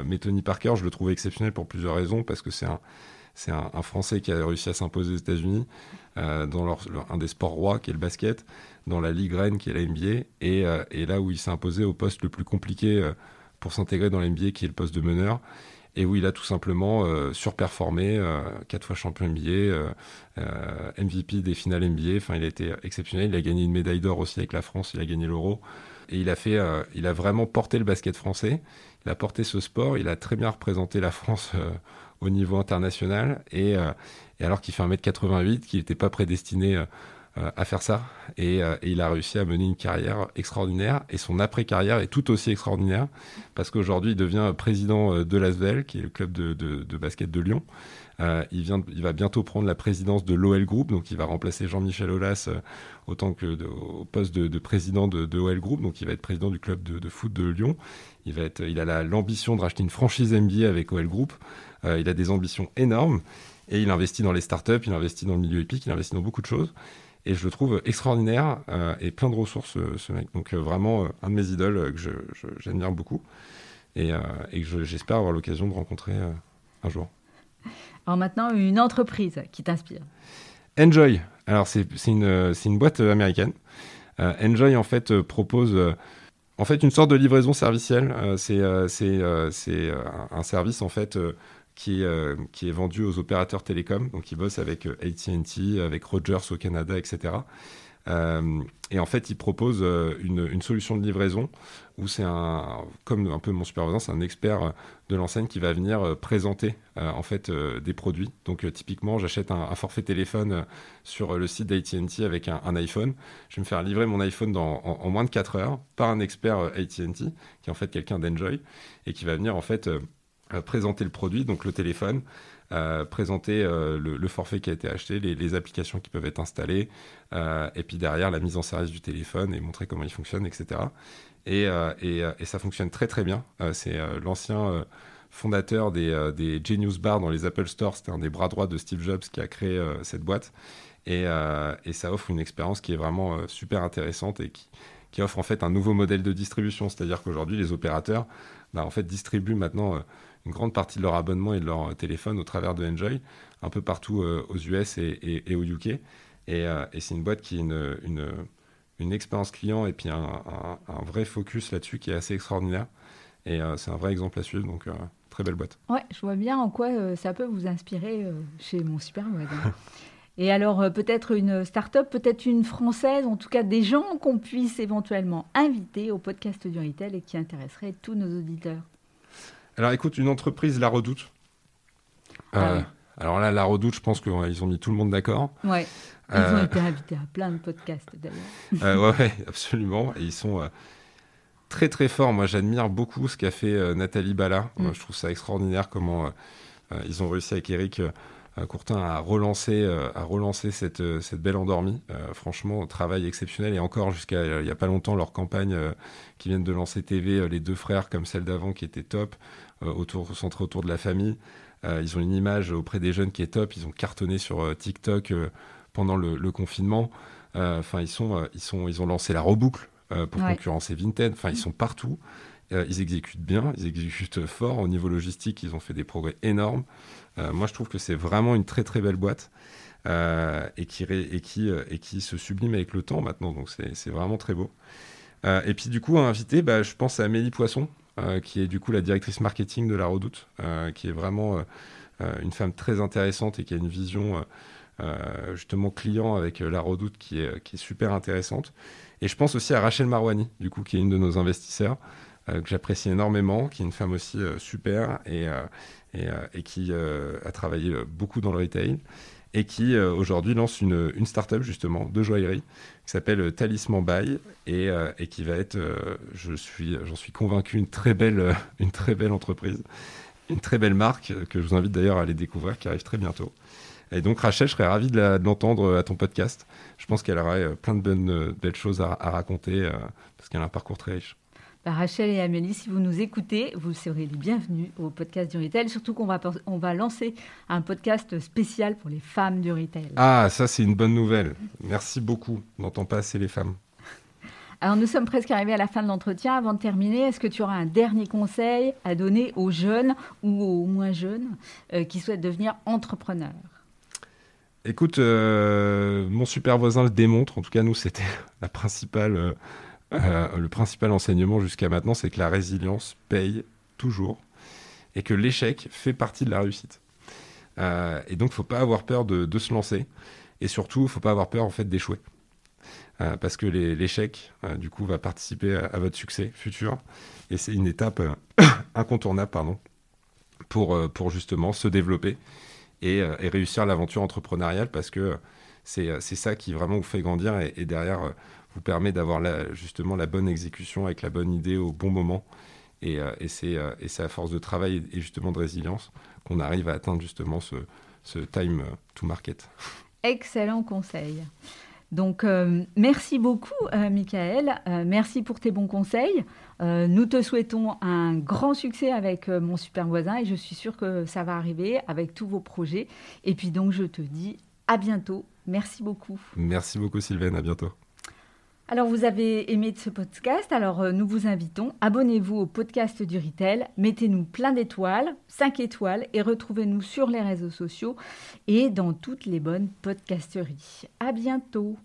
mais Tony Parker, je le trouve exceptionnel pour plusieurs raisons parce que c'est un un, Français qui a réussi à s'imposer aux États-Unis dans leur, un des sports rois qui est le basket dans la Ligue Rennes, qui est la NBA, euh, et, là où il s'est imposé au poste le plus compliqué euh, pour s'intégrer dans la NBA, qui est le poste de meneur, et où il a tout simplement euh, surperformé, quatre fois champion NBA, MVP des finales NBA, enfin il a été exceptionnel, il a gagné une médaille d'or aussi avec la France, il a gagné l'euro, et il a, fait, il a vraiment porté le basket français, il a porté ce sport, il a très bien représenté la France au niveau international, et, et alors qu'il fait 1m88, qu'il n'était pas prédestiné euh, à faire ça. Euh, et, il a réussi à mener une carrière extraordinaire. Et son après-carrière est tout aussi extraordinaire parce qu'aujourd'hui, il devient président euh, de l'Asvel, qui est le club de, basket de Lyon. il, vient, il va bientôt prendre la présidence de l'OL Group, donc il va remplacer Jean-Michel Aulas au poste de, président de, de, OL Group, donc il va être président du club de, foot de Lyon. Il, va être, il a l'ambition de racheter une franchise NBA avec OL Group. il a des ambitions énormes et il investit dans les startups, il investit dans le milieu épique, il investit dans beaucoup de choses. Et je le trouve extraordinaire euh, et plein de ressources, euh, ce mec. Donc, euh, vraiment, un de mes idoles que j'admire beaucoup et, et que j'espère avoir l'occasion de rencontrer un jour. Alors, maintenant, une entreprise qui t'inspire Enjoy. Alors, c'est une, une, boîte américaine. Enjoy, en fait, propose. en fait, une sorte de livraison servicielle, c'est un service en fait qui, euh, qui est vendu aux opérateurs télécoms. Donc, ils bossent avec euh, AT&T, avec Rogers au Canada, etc. Euh, et en fait, ils proposent une, solution de livraison où c'est un, comme un peu mon superviseur, c'est un expert de l'enseigne qui va venir présenter en fait des produits. Donc typiquement, j'achète un, forfait téléphone sur le site d'AT&T avec un, iPhone. Je vais me faire livrer mon iPhone en, en, moins de 4 heures par un expert AT&T qui est en fait quelqu'un d'Enjoy et qui va venir en fait présenter le produit, donc le téléphone, euh, présenter euh, le, forfait qui a été acheté, les, applications qui peuvent être installées, et puis derrière la mise en service du téléphone et montrer comment il fonctionne, etc. Et, et, ça fonctionne très très bien. c'est l'ancien fondateur des, des, Genius Bar dans les Apple Store, c'était un des bras droits de Steve Jobs qui a créé cette boîte. Et, et, ça offre une expérience qui est vraiment super intéressante et qui, qui, offre en fait un nouveau modèle de distribution. C'est-à-dire qu'aujourd'hui, les opérateurs bah, en fait, distribuent maintenant une grande partie de leur abonnement et de leur téléphone au travers de Enjoy, un peu partout euh, aux US et, au UK. Euh, et, c'est une boîte qui a une, expérience client et puis un, vrai focus là-dessus qui est assez extraordinaire. Et euh, c'est un vrai exemple à suivre, donc très belle boîte. Ouais, je vois bien en quoi ça peut vous inspirer chez mon super Et alors, peut-être une start-up, peut-être une française, en tout cas des gens qu'on puisse éventuellement inviter au podcast du Retail et qui intéresseraient tous nos auditeurs. Alors écoute, une entreprise la redoute. Ah euh, alors là, la redoute, je pense qu'ils ont mis tout le monde d'accord. Ouais. Ils ont euh, été invités à plein de podcasts d'ailleurs. (laughs) euh, ouais, absolument. Et ils sont euh, très très forts. Moi, j'admire beaucoup ce qu'a fait Nathalie Bala. Mm. je trouve ça extraordinaire comment ils ont réussi avec Eric Courtin à relancer, à relancer cette, cette belle endormie. franchement, travail exceptionnel. Et encore, jusqu'à il n'y a pas longtemps, leur campagne qui viennent de lancer TV, les deux frères comme celle d'avant qui était top. Euh, autour, centré autour de la famille. Euh, ils ont une image auprès des jeunes qui est top. Ils ont cartonné sur euh, TikTok pendant le, confinement. Enfin, ils sont, ils sont, ils ont lancé la reboucle pour concurrencer Vinted. Enfin, ils sont partout. Ils exécutent bien, ils exécutent (laughs) fort au niveau logistique, ils ont fait des progrès énormes. moi, je trouve que c'est vraiment une très très belle boîte. et, qui, et, qui, se sublime avec le temps maintenant. Donc c'est vraiment très beau. et puis du coup, à inviter, bah, je pense à Amélie Poisson, qui est du coup la directrice marketing de la Redoute, qui est vraiment une femme très intéressante et qui a une vision euh, justement client avec euh, la Redoute qui est, qui est super intéressante. Et je pense aussi à Rachel Marwani, du coup, qui est une de nos investisseurs, euh, que j'apprécie énormément, qui est une femme aussi super et, et qui a travaillé beaucoup dans le retail et qui aujourd'hui lance une, une start-up justement de joaillerie qui s'appelle Talisman Buy et, qui va être, je suis, j'en suis convaincu, une très belle, une très belle entreprise, une très belle marque que je vous invite d'ailleurs à aller découvrir, qui arrive très bientôt. Et donc, Rachel, je serais ravi de l'entendre euh, à ton podcast. Je pense qu'elle aurait euh, plein de bonnes, euh, belles choses à, raconter parce qu'elle a un parcours très riche. Bah, Rachel et Amélie, si vous nous écoutez, vous serez les bienvenus au podcast du retail. Surtout qu'on va, on va lancer un podcast spécial pour les femmes du retail. Ah, ça, c'est une bonne nouvelle. Merci beaucoup. On n'entend pas assez les femmes. Alors, nous sommes presque arrivés à la fin de l'entretien. Avant de terminer, est-ce que tu auras un dernier conseil à donner aux jeunes ou aux moins jeunes qui souhaitent devenir entrepreneurs? Écoute, euh, mon super voisin le démontre. En tout cas, nous, c'était (laughs) la principale, euh, euh, le principal enseignement jusqu'à maintenant, c'est que la résilience paye toujours et que l'échec fait partie de la réussite. et donc, faut pas avoir peur de, se lancer et surtout, faut pas avoir peur en fait d'échouer. parce que l'échec, du coup, va participer à, votre succès futur. Et c'est une étape (coughs) incontournable pardon, pour, pour justement se développer euh, et, réussir l'aventure entrepreneuriale parce que c'est ça qui vraiment vous fait grandir et, derrière euh, vous permet d'avoir justement la bonne exécution avec la bonne idée au bon moment. Et, euh, et c'est à force de travail et justement de résilience qu'on arrive à atteindre justement ce, ce time to market. Excellent conseil. Donc, euh, merci beaucoup, euh, Michael. Euh, merci pour tes bons conseils. nous te souhaitons un grand succès avec mon super voisin et je suis sûre que ça va arriver avec tous vos projets. Et puis donc, je te dis à bientôt. Merci beaucoup. Merci beaucoup, Sylvain. À bientôt. Alors, vous avez aimé ce podcast, alors nous vous invitons, abonnez-vous au podcast du Retail, mettez-nous plein d'étoiles, 5 étoiles, et retrouvez-nous sur les réseaux sociaux et dans toutes les bonnes podcasteries. À bientôt!